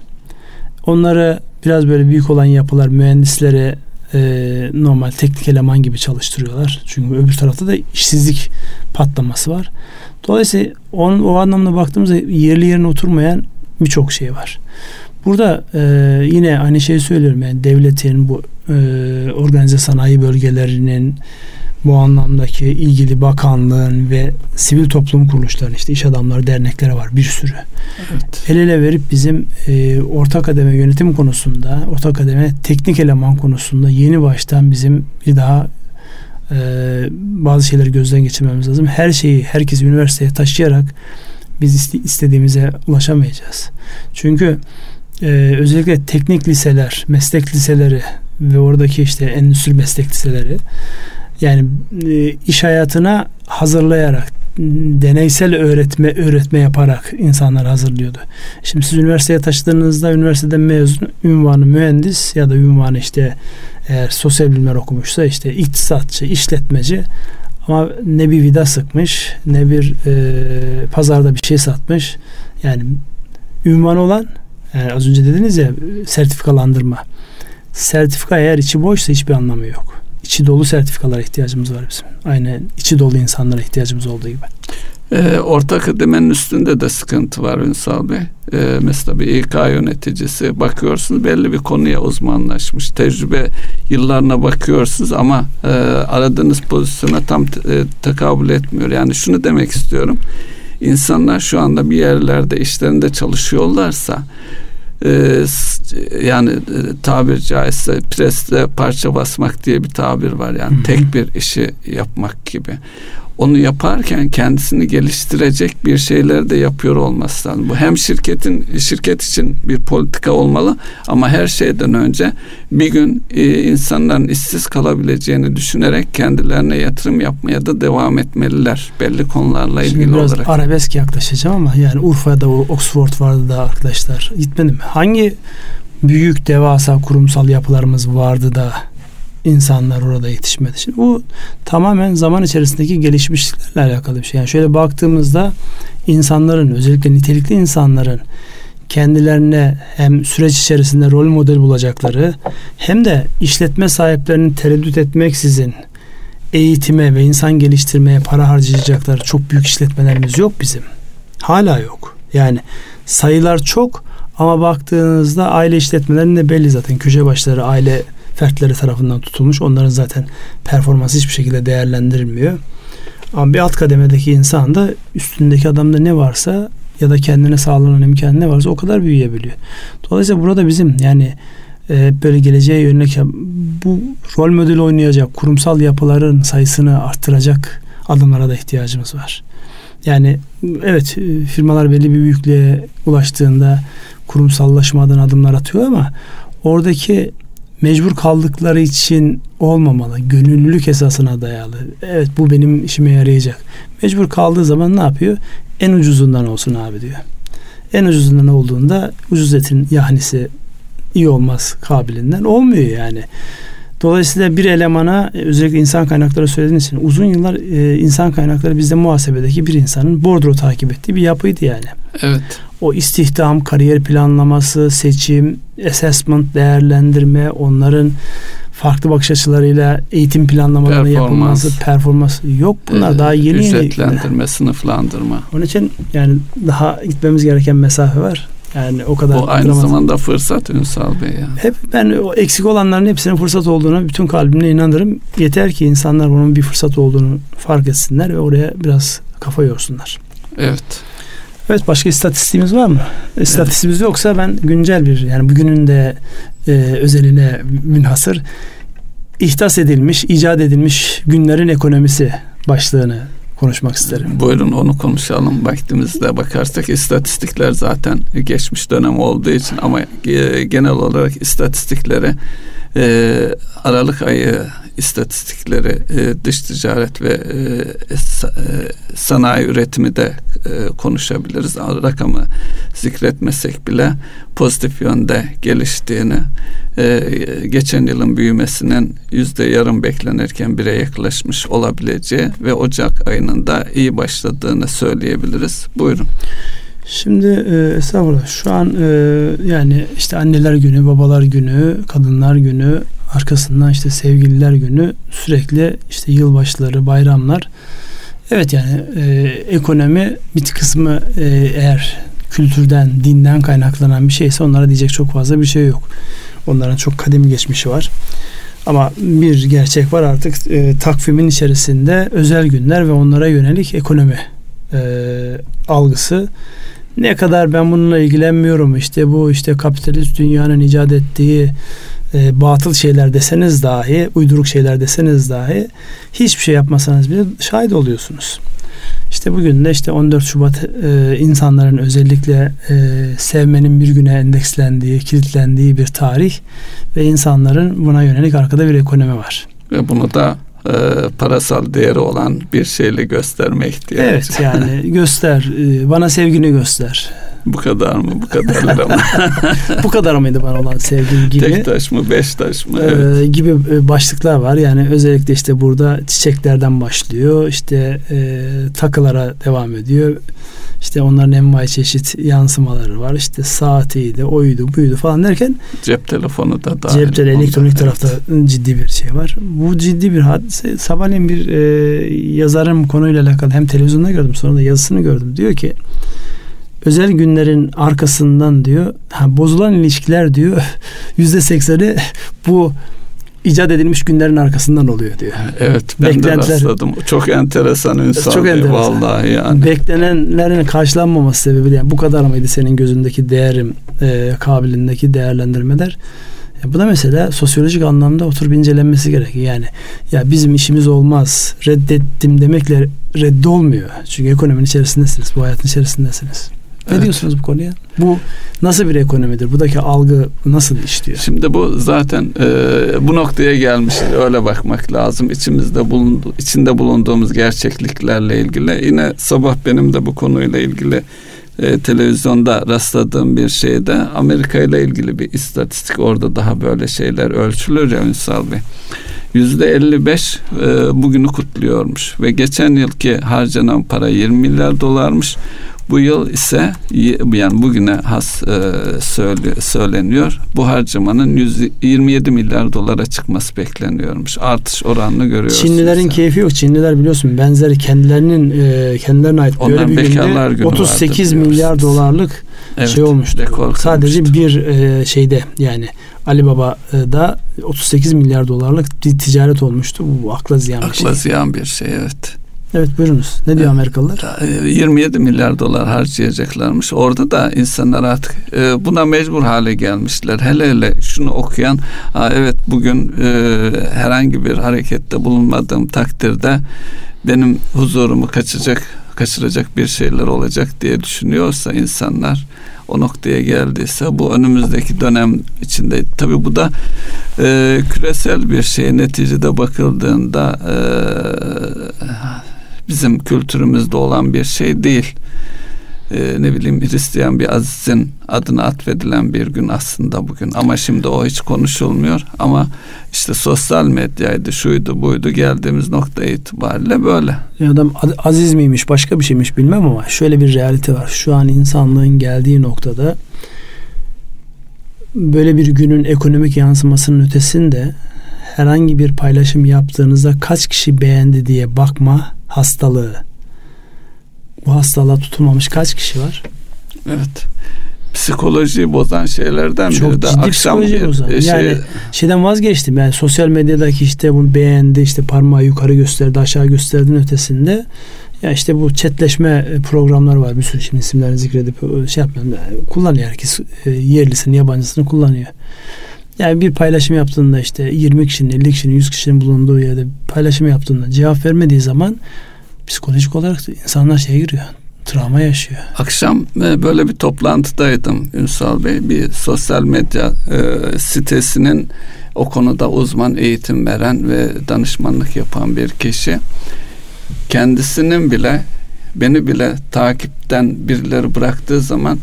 onları biraz böyle büyük olan yapılar mühendislere e, normal teknik eleman gibi çalıştırıyorlar. Çünkü öbür tarafta da işsizlik patlaması var. Dolayısıyla onun, o anlamda baktığımızda yerli yerine oturmayan birçok şey var. Burada e, yine aynı şeyi söylüyorum yani devletin bu e, organize sanayi bölgelerinin bu anlamdaki ilgili bakanlığın ve sivil toplum kuruluşlarının işte iş adamları dernekleri var bir sürü. evet. El ele verip bizim e, orta kademe yönetim konusunda, orta kademe teknik eleman konusunda yeni baştan bizim bir daha e, bazı şeyleri gözden geçirmemiz lazım. Her şeyi herkesi üniversiteye taşıyarak biz iste- istediğimize ulaşamayacağız. Çünkü e, özellikle teknik liseler, meslek liseleri ve oradaki işte endüstri meslek liseleri yani e, iş hayatına hazırlayarak deneysel öğretme öğretme yaparak insanlar hazırlıyordu. Şimdi siz üniversiteye taşıdığınızda üniversiteden mezun ünvanı mühendis ya da ünvanı işte eğer sosyal bilimler okumuşsa işte iktisatçı, işletmeci ama ne bir vida sıkmış ne bir e, pazarda bir şey satmış. Yani ünvan olan yani az önce dediniz ya sertifikalandırma. Sertifika eğer içi boşsa hiçbir anlamı yok. İçi dolu sertifikalara ihtiyacımız var bizim. Aynen içi dolu insanlara ihtiyacımız olduğu gibi. Ee, orta kademenin üstünde de sıkıntı var Ünsal Bey. Ee, mesela bir İK yöneticisi bakıyorsunuz belli bir konuya uzmanlaşmış. Tecrübe yıllarına bakıyorsunuz ama e, aradığınız pozisyona tam e, tekabül etmiyor. Yani şunu demek istiyorum. İnsanlar şu anda bir yerlerde işlerinde çalışıyorlarsa e, yani e, tabir caizse presle parça basmak diye bir tabir var. Yani Hı hı. tek bir işi yapmak gibi. Onu yaparken kendisini geliştirecek bir şeyler de yapıyor olması lazım. Bu hem şirketin şirket için bir politika olmalı ama her şeyden önce bir gün e, insanların işsiz kalabileceğini düşünerek kendilerine yatırım yapmaya da devam etmeliler belli konularla Şimdi ilgili biraz olarak. arabesk yaklaşacağım ama yani Urfa'da o Oxford vardı da arkadaşlar. Gitmedim. Hangi büyük devasa kurumsal yapılarımız vardı da insanlar orada yetişmedi. Şimdi bu tamamen zaman içerisindeki gelişmişliklerle alakalı bir şey. Yani şöyle baktığımızda insanların özellikle nitelikli insanların kendilerine hem süreç içerisinde rol model bulacakları hem de işletme sahiplerinin tereddüt etmeksizin eğitime ve insan geliştirmeye para harcayacakları çok büyük işletmelerimiz yok bizim. Hala yok. Yani sayılar çok ama baktığınızda aile işletmelerinde belli zaten köşe başları aile fertleri tarafından tutulmuş. Onların zaten performansı hiçbir şekilde değerlendirilmiyor. Ama bir alt kademedeki insan da üstündeki adamda ne varsa ya da kendine sağlanan imkan ne varsa o kadar büyüyebiliyor. Dolayısıyla burada bizim yani e, böyle geleceğe yönelik bu rol modeli oynayacak kurumsal yapıların sayısını arttıracak adımlara da ihtiyacımız var. Yani evet e, firmalar belli bir büyüklüğe ulaştığında kurumsallaşma adına adımlar atıyor ama oradaki mecbur kaldıkları için olmamalı. Gönüllülük esasına dayalı. Evet bu benim işime yarayacak. Mecbur kaldığı zaman ne yapıyor? En ucuzundan olsun abi diyor. En ucuzundan olduğunda ucuz etin yahnisi iyi olmaz kabilinden olmuyor yani. Dolayısıyla bir elemana özellikle insan kaynakları söylediğiniz için uzun yıllar e, insan kaynakları bizde muhasebedeki bir insanın bordro takip ettiği bir yapıydı yani. Evet. O istihdam, kariyer planlaması, seçim, assessment, değerlendirme, onların farklı bakış açılarıyla eğitim planlamalarının yapılması, performans yok. Bunlar ee, daha yeni yeni. Ücretlendirme, sınıflandırma. Onun için yani daha gitmemiz gereken mesafe var. Yani o kadar. O aynı zaman... zamanda fırsat Ünsal Bey. Yani. Hep ben o eksik olanların hepsinin fırsat olduğunu bütün kalbimle inanırım. Yeter ki insanlar bunun bir fırsat olduğunu fark etsinler ve oraya biraz kafa yorsunlar. Evet. Evet başka istatistiğimiz var mı? İstatistiğimiz evet. yoksa ben güncel bir yani bugünün de e, özeline münhasır ihtas edilmiş, icat edilmiş günlerin ekonomisi başlığını konuşmak isterim. Buyurun onu konuşalım. Vaktimizde bakarsak istatistikler zaten geçmiş dönem olduğu için ama genel olarak istatistikleri e, Aralık ayı istatistikleri e, dış ticaret ve e, e, sanayi üretimi de e, konuşabiliriz. Rakamı zikretmesek bile pozitif yönde geliştiğini e, geçen yılın büyümesinin yüzde yarım beklenirken bire yaklaşmış olabileceği ve Ocak ayının da iyi başladığını söyleyebiliriz. Buyurun. Şimdi e, estağfurullah şu an e, yani işte anneler günü, babalar günü, kadınlar günü, arkasından işte sevgililer günü sürekli işte yılbaşları, bayramlar. Evet yani e, ekonomi bir kısmı e, eğer kültürden, dinden kaynaklanan bir şeyse onlara diyecek çok fazla bir şey yok. Onların çok kadim geçmişi var. Ama bir gerçek var artık e, takvimin içerisinde özel günler ve onlara yönelik ekonomi e, algısı ne kadar ben bununla ilgilenmiyorum işte bu işte kapitalist dünyanın icat ettiği e, batıl şeyler deseniz dahi uyduruk şeyler deseniz dahi hiçbir şey yapmasanız bile şahit oluyorsunuz. İşte bugün de işte 14 Şubat e, insanların özellikle e, sevmenin bir güne endekslendiği, kilitlendiği bir tarih ve insanların buna yönelik arkada bir ekonomi var. Ve bunu da e, parasal değeri olan bir şeyle gösterme ihtiyacı. Evet yani göster, e, bana sevgini göster. Bu kadar mı? Bu kadar mı? bu kadar mıydı bana olan sevgi gibi? Tek taş mı? Beş taş mı? E, evet. Ee, gibi e, başlıklar var. Yani özellikle işte burada çiçeklerden başlıyor. İşte e, takılara devam ediyor. İşte onların envai çeşit yansımaları var. İşte saatiydi, oydu, buydu falan derken cep telefonu da dahil. Cep telefonu elektronik evet. tarafta ciddi bir şey var. Bu ciddi bir hadise. Sabahleyin bir e, yazarın konuyla alakalı hem televizyonda gördüm sonra da yazısını gördüm. Diyor ki özel günlerin arkasından diyor ha, bozulan ilişkiler diyor yüzde sekseni bu icat edilmiş günlerin arkasından oluyor diyor. Evet ben de rastladım. Çok enteresan insan. Çok enteresan. Vallahi yani. Beklenenlerin karşılanmaması sebebiyle yani bu kadar mıydı senin gözündeki değerim, e, kabilindeki değerlendirmeler? Ya bu da mesela sosyolojik anlamda oturup incelenmesi gerekiyor. Yani ya bizim işimiz olmaz reddettim demekle reddolmuyor. Çünkü ekonominin içerisindesiniz. Bu hayatın içerisindesiniz. Ne evet. diyorsunuz bu konuya? Bu nasıl bir ekonomidir? Buradaki algı nasıl işliyor? Şimdi bu zaten e, bu noktaya gelmiş. Öyle bakmak lazım. İçimizde bulundu, içinde bulunduğumuz gerçekliklerle ilgili. Yine sabah benim de bu konuyla ilgili e, televizyonda rastladığım bir şeyde Amerika ile ilgili bir istatistik orada daha böyle şeyler ölçülür ya Ünsal Bey. Yüzde 55 e, bugünü kutluyormuş ve geçen yılki harcanan para 20 milyar dolarmış. Bu yıl ise yani bugüne has e, söyle, söyleniyor. Bu harcamanın 127 milyar dolara çıkması bekleniyormuş. Artış oranını görüyoruz. Çinlilerin keyfi yok. Çinliler biliyorsun benzeri kendilerinin e, kendilerine ait Onlar böyle bir günde günü 38 milyar dolarlık evet, şey olmuştu. Sadece bir e, şeyde yani Alibaba'da 38 milyar dolarlık bir ticaret olmuştu. Bu akla ziyan akla bir şey. Akla ziyan bir şey evet. Evet buyurunuz. Ne diyor Amerikalılar? 27 milyar dolar harcayacaklarmış. Orada da insanlar artık e, buna mecbur hale gelmişler. Hele hele şunu okuyan evet bugün e, herhangi bir harekette bulunmadığım takdirde benim huzurumu kaçacak kaçıracak bir şeyler olacak diye düşünüyorsa insanlar o noktaya geldiyse bu önümüzdeki dönem içinde tabi bu da e, küresel bir şey neticede bakıldığında e, bizim kültürümüzde olan bir şey değil. Ee, ne bileyim Hristiyan bir azizin adına atfedilen bir gün aslında bugün ama şimdi o hiç konuşulmuyor ama işte sosyal medyaydı şuydu buydu geldiğimiz nokta itibariyle böyle. Adam aziz miymiş başka bir şeymiş bilmem ama şöyle bir realite var şu an insanlığın geldiği noktada böyle bir günün ekonomik yansımasının ötesinde herhangi bir paylaşım yaptığınızda kaç kişi beğendi diye bakma hastalığı. Bu hastalığa tutulmamış kaç kişi var? Evet. Psikolojiyi bozan şeylerden Çok biri de ciddi akşam bir bozan. Şey, yani şeyden vazgeçtim. Yani sosyal medyadaki işte bunu beğendi, işte parmağı yukarı gösterdi, aşağı gösterdiğin ötesinde ya işte bu chatleşme programları var. Bir sürü şimdi isimlerini zikredip şey yapmıyorum. Yani kullanıyor herkes. E, yerlisini, yabancısını kullanıyor. Yani bir paylaşım yaptığında işte 20 kişinin, 50 kişinin, 100 kişinin bulunduğu yerde paylaşım yaptığında cevap vermediği zaman psikolojik olarak insanlar şeye giriyor. Travma yaşıyor. Akşam e, böyle bir toplantıdaydım Ünsal Bey. Bir sosyal medya e, sitesinin o konuda uzman eğitim veren ve danışmanlık yapan bir kişi. Kendisinin bile beni bile takipten birileri bıraktığı zaman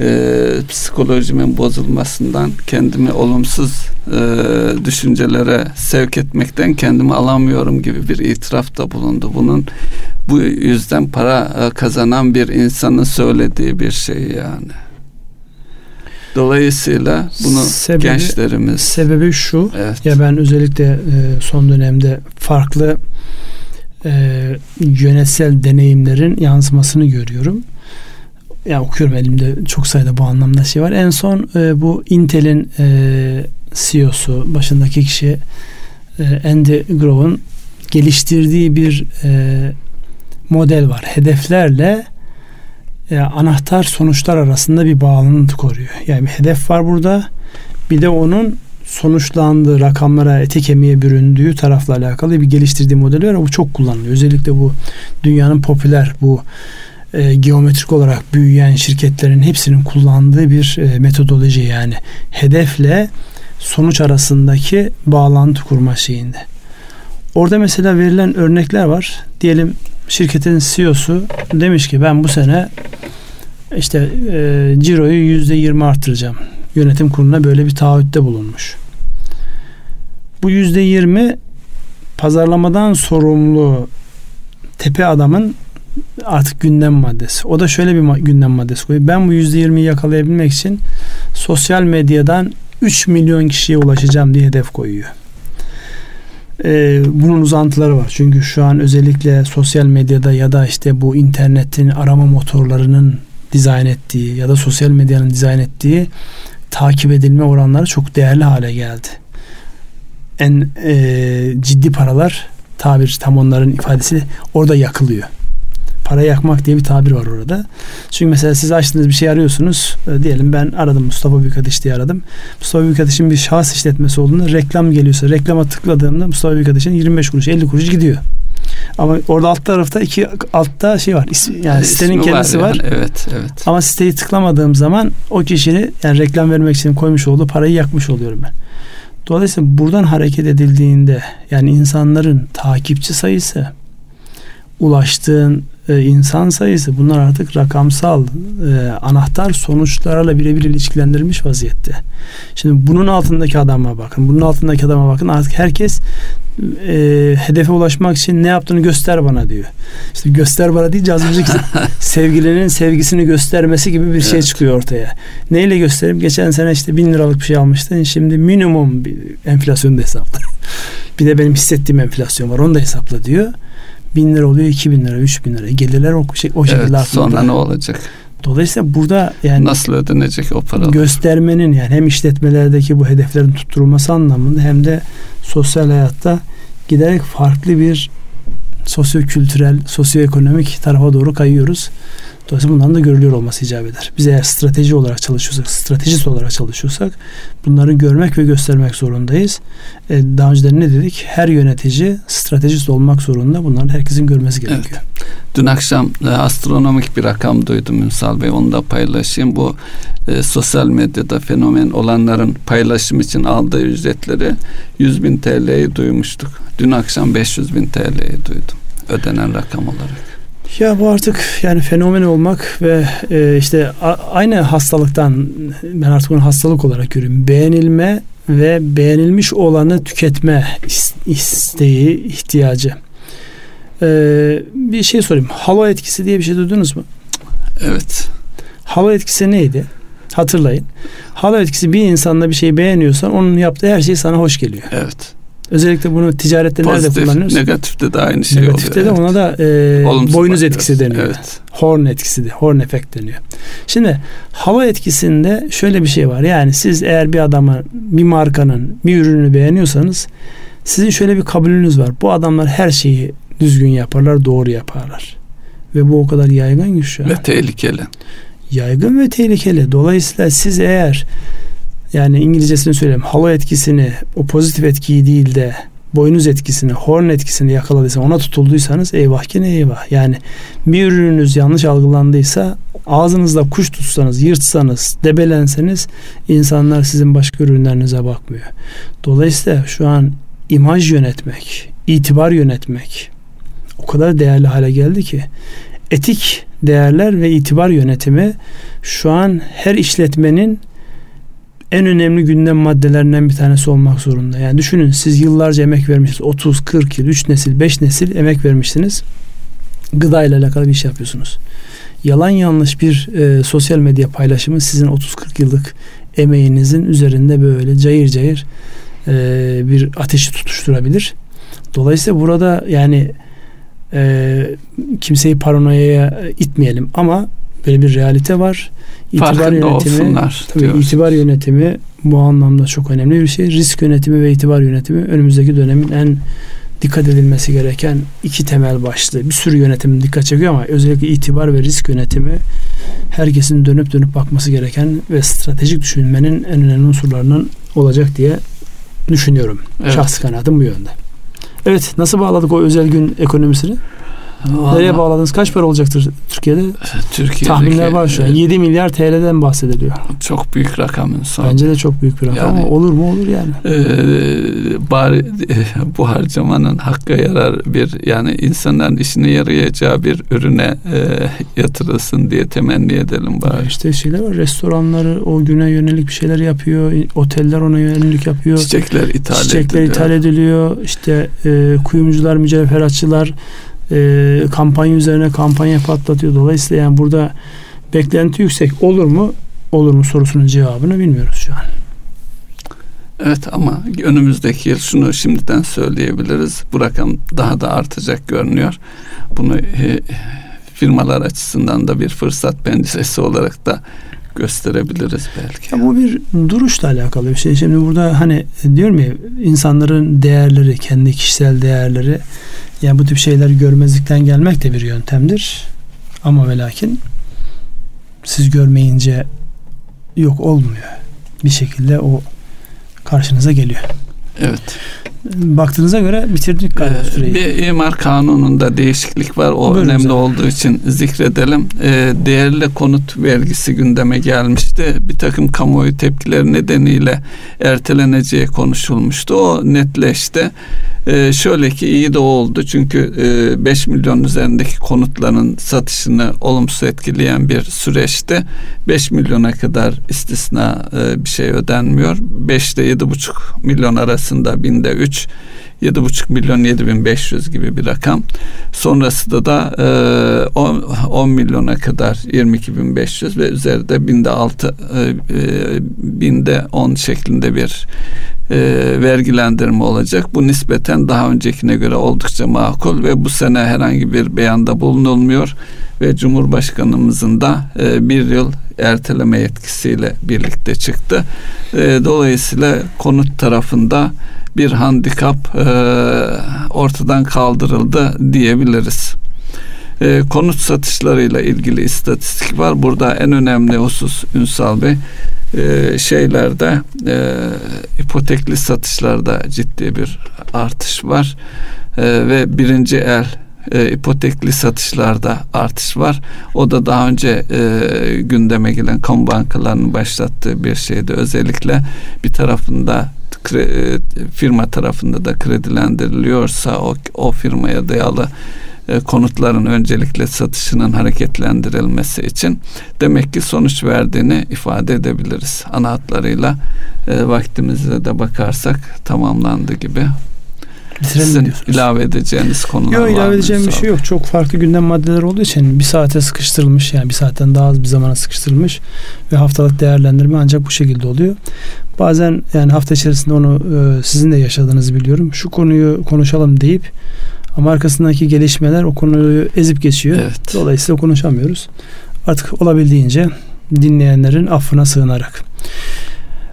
e, psikolojimin bozulmasından kendimi olumsuz e, düşüncelere sevk etmekten kendimi alamıyorum gibi bir itirafta bulundu. Bunun bu yüzden para e, kazanan bir insanın söylediği bir şey yani. Dolayısıyla bunu sebebi, gençlerimiz sebebi şu. Evet. Ya ben özellikle e, son dönemde farklı e, yönetsel deneyimlerin yansımasını görüyorum ya okuyorum elimde çok sayıda bu anlamda şey var. En son e, bu Intel'in e, CEO'su başındaki kişi e, Andy Grove'un geliştirdiği bir e, model var. Hedeflerle e, anahtar sonuçlar arasında bir bağlantı koruyor. Yani bir hedef var burada. Bir de onun sonuçlandığı rakamlara eti kemiğe büründüğü tarafla alakalı bir geliştirdiği model var. Bu çok kullanılıyor. Özellikle bu dünyanın popüler bu e, geometrik olarak büyüyen şirketlerin hepsinin kullandığı bir e, metodoloji yani hedefle sonuç arasındaki bağlantı kurma şeyinde. Orada mesela verilen örnekler var. Diyelim şirketin CEO'su demiş ki ben bu sene işte e, ciroyu yüzde yirmi arttıracağım. Yönetim kuruluna böyle bir taahhütte bulunmuş. Bu yüzde yirmi pazarlamadan sorumlu tepe adamın artık gündem maddesi. O da şöyle bir gündem maddesi koyuyor. Ben bu yüzde yirmiyi yakalayabilmek için sosyal medyadan 3 milyon kişiye ulaşacağım diye hedef koyuyor. Ee, bunun uzantıları var. Çünkü şu an özellikle sosyal medyada ya da işte bu internetin arama motorlarının dizayn ettiği ya da sosyal medyanın dizayn ettiği takip edilme oranları çok değerli hale geldi. En e, ciddi paralar tabir tam onların ifadesi orada yakılıyor. Para yakmak diye bir tabir var orada. Çünkü mesela siz açtığınız bir şey arıyorsunuz. E, diyelim ben aradım Mustafa Büyükateş diye aradım. Mustafa Büyükateş'in bir şahıs işletmesi olduğunda reklam geliyorsa reklama tıkladığımda Mustafa Büyükateş'in 25 kuruş 50 kuruş gidiyor. Ama orada alt tarafta iki altta şey var. Yani, yani sitenin kendisi var. var. Evet, evet. Ama siteyi tıklamadığım zaman o kişinin yani reklam vermek için koymuş olduğu parayı yakmış oluyorum ben. Dolayısıyla buradan hareket edildiğinde yani insanların takipçi sayısı, ulaştığın e, insan sayısı bunlar artık rakamsal e, anahtar sonuçlarla birebir ilişkilendirilmiş vaziyette. Şimdi bunun altındaki adama bakın. Bunun altındaki adama bakın. Artık herkes e, hedefe ulaşmak için ne yaptığını göster bana diyor. İşte göster bana değil az önceki sevgilinin sevgisini göstermesi gibi bir şey evet. çıkıyor ortaya. Neyle göstereyim? Geçen sene işte bin liralık bir şey almıştın. Şimdi minimum bir enflasyonu da hesapla. bir de benim hissettiğim enflasyon var. Onu da hesapla diyor bin lira oluyor iki bin lira üç bin lira. Gelirler o, şey, o şekilde evet, sonra ne olacak? Dolayısıyla burada yani nasıl ödenecek o paralar? Göstermenin yani hem işletmelerdeki bu hedeflerin tutturulması anlamında hem de sosyal hayatta giderek farklı bir sosyo-kültürel, sosyoekonomik tarafa doğru kayıyoruz. Dolayısıyla bundan da görülüyor olması icap eder. Biz eğer strateji olarak çalışıyorsak, stratejist olarak çalışıyorsak bunları görmek ve göstermek zorundayız. E, daha önce ne dedik? Her yönetici stratejist olmak zorunda. Bunların herkesin görmesi gerekiyor. Evet. Dün akşam e, astronomik bir rakam duydum Ünsal Bey. Onu da paylaşayım. Bu e, sosyal medyada fenomen olanların paylaşım için aldığı ücretleri 100 bin TL'yi duymuştuk. Dün akşam 500 bin TL'yi duydum. Ödenen rakam olarak. Ya bu artık yani fenomen olmak ve e, işte a, aynı hastalıktan ben artık onu hastalık olarak görüyorum. Beğenilme ve beğenilmiş olanı tüketme isteği, ihtiyacı. Ee, bir şey sorayım. Halo etkisi diye bir şey duydunuz mu? Evet. Halo etkisi neydi? Hatırlayın. Halo etkisi bir insanla bir şeyi beğeniyorsan onun yaptığı her şey sana hoş geliyor. Evet. Özellikle bunu ticarette Pozitif, nerede kullanıyoruz? Negatifte de aynı şey negatifte oluyor. Negatifte de evet. ona da e, boynuz etkisi deniyor. Evet. Horn etkisi de, horn efekt deniyor. Şimdi hava etkisinde şöyle bir şey var. Yani siz eğer bir adamı, bir markanın bir ürünü beğeniyorsanız sizin şöyle bir kabulünüz var. Bu adamlar her şeyi düzgün yaparlar, doğru yaparlar. Ve bu o kadar yaygın ki şu an. Ve tehlikeli. Yaygın ve tehlikeli. Dolayısıyla siz eğer yani İngilizcesini söyleyeyim halo etkisini o pozitif etkiyi değil de boynuz etkisini, horn etkisini yakaladıysa ona tutulduysanız eyvah ki ne eyvah. Yani bir ürününüz yanlış algılandıysa ağzınızda kuş tutsanız, yırtsanız, debelenseniz insanlar sizin başka ürünlerinize bakmıyor. Dolayısıyla şu an imaj yönetmek, itibar yönetmek o kadar değerli hale geldi ki etik değerler ve itibar yönetimi şu an her işletmenin en önemli gündem maddelerinden bir tanesi olmak zorunda. Yani düşünün siz yıllarca emek vermişsiniz. 30, 40 yıl, 3 nesil, 5 nesil emek vermişsiniz. Gıda ile alakalı bir iş yapıyorsunuz. Yalan yanlış bir e, sosyal medya paylaşımı sizin 30-40 yıllık emeğinizin üzerinde böyle cayır cayır e, bir ateşi tutuşturabilir. Dolayısıyla burada yani e, kimseyi paranoyaya itmeyelim ama böyle bir realite var. İtibar Farkında yönetimi, olsunlar. Tabii diyoruz. itibar yönetimi bu anlamda çok önemli bir şey. Risk yönetimi ve itibar yönetimi önümüzdeki dönemin en dikkat edilmesi gereken iki temel başlığı. Bir sürü yönetim dikkat çekiyor ama özellikle itibar ve risk yönetimi herkesin dönüp dönüp bakması gereken ve stratejik düşünmenin en önemli unsurlarından olacak diye düşünüyorum. Evet. Şahsi kanaatim bu yönde. Evet nasıl bağladık o özel gün ekonomisini? Vallahi, Nereye bağladınız? Kaç para olacaktır Türkiye'de? Türkiye'de Tahminler var şu an. 7 milyar TL'den bahsediliyor. Çok büyük rakamın son. Bence de çok büyük bir rakam yani, ama olur mu olur yani. E, bari e, bu harcamanın hakka yarar bir yani insanların işine yarayacağı bir ürüne e, yatırılsın diye temenni edelim bari. Ya işte şeyler var. Restoranları o güne yönelik bir şeyler yapıyor. Oteller ona yönelik yapıyor. Çiçekler ithal Çiçekler ediliyor. ithal ediliyor. İşte e, kuyumcular, mücevheratçılar e, kampanya üzerine kampanya patlatıyor. Dolayısıyla yani burada beklenti yüksek olur mu? Olur mu sorusunun cevabını bilmiyoruz şu an. Evet ama önümüzdeki yıl şunu şimdiden söyleyebiliriz. Bu rakam daha da artacak görünüyor. Bunu e, firmalar açısından da bir fırsat penceresi olarak da gösterebiliriz belki. Ya bu bir duruşla alakalı bir şey. Şimdi burada hani diyorum ya insanların değerleri, kendi kişisel değerleri yani bu tip şeyler görmezlikten gelmek de bir yöntemdir. Ama ve lakin siz görmeyince yok olmuyor. Bir şekilde o karşınıza geliyor. Evet. Baktığınıza göre bitirdik galiba Ee, süreyi. Bir imar kanununda değişiklik var. O Buyurun önemli hocam. olduğu için zikredelim. Ee, Değerli konut vergisi gündeme gelmişti. Bir takım kamuoyu tepkileri nedeniyle erteleneceği konuşulmuştu. O netleşti. Ee, Şöyle ki iyi de oldu. Çünkü e, 5 milyon üzerindeki konutların satışını olumsuz etkileyen bir süreçte 5 milyona kadar istisna e, bir şey ödenmiyor. 5 ile 7,5 milyon arasında binde 3 7,5 milyon 7500 gibi bir rakam. Sonrasında da e, 10, 10 milyona kadar 22.500 ve üzerinde binde 6 e, e, binde 10 şeklinde bir e, vergilendirme olacak. Bu nispeten daha öncekine göre oldukça makul ve bu sene herhangi bir beyanda bulunulmuyor ve Cumhurbaşkanımızın da e, bir yıl erteleme yetkisiyle birlikte çıktı. E, dolayısıyla konut tarafında bir handikap e, ortadan kaldırıldı diyebiliriz. E, konut satışlarıyla ilgili istatistik var. Burada en önemli husus Ünsal Bey e, şeylerde ipotekli satışlarda ciddi bir artış var ve birinci el e, ipotekli satışlarda artış var. O da daha önce e, gündeme gelen kamu bankalarının başlattığı bir şeydi. Özellikle bir tarafında e, firma tarafında da kredilendiriliyorsa o, o firmaya dayalı e, konutların öncelikle satışının hareketlendirilmesi için demek ki sonuç verdiğini ifade edebiliriz. Ana hatlarıyla e, vaktimizde de bakarsak tamamlandı gibi. Bitirelim Sizin diyorsunuz. ilave edeceğiniz konular Yok var mı? ilave edeceğim bir şey yok. Çok farklı gündem maddeleri olduğu için bir saate sıkıştırılmış yani bir saatten daha az bir zamana sıkıştırılmış ve haftalık değerlendirme ancak bu şekilde oluyor. Bazen yani hafta içerisinde onu e, sizin de yaşadığınızı biliyorum. Şu konuyu konuşalım deyip ama arkasındaki gelişmeler o konuyu ezip geçiyor. Evet. Dolayısıyla konuşamıyoruz. Artık olabildiğince dinleyenlerin affına sığınarak.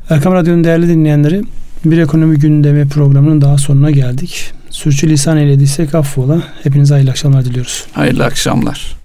Erkam Radyo'nun değerli dinleyenleri bir ekonomi gündemi programının daha sonuna geldik. Sürçülisan eylediysek affola. Hepinize hayırlı akşamlar diliyoruz. Hayırlı akşamlar.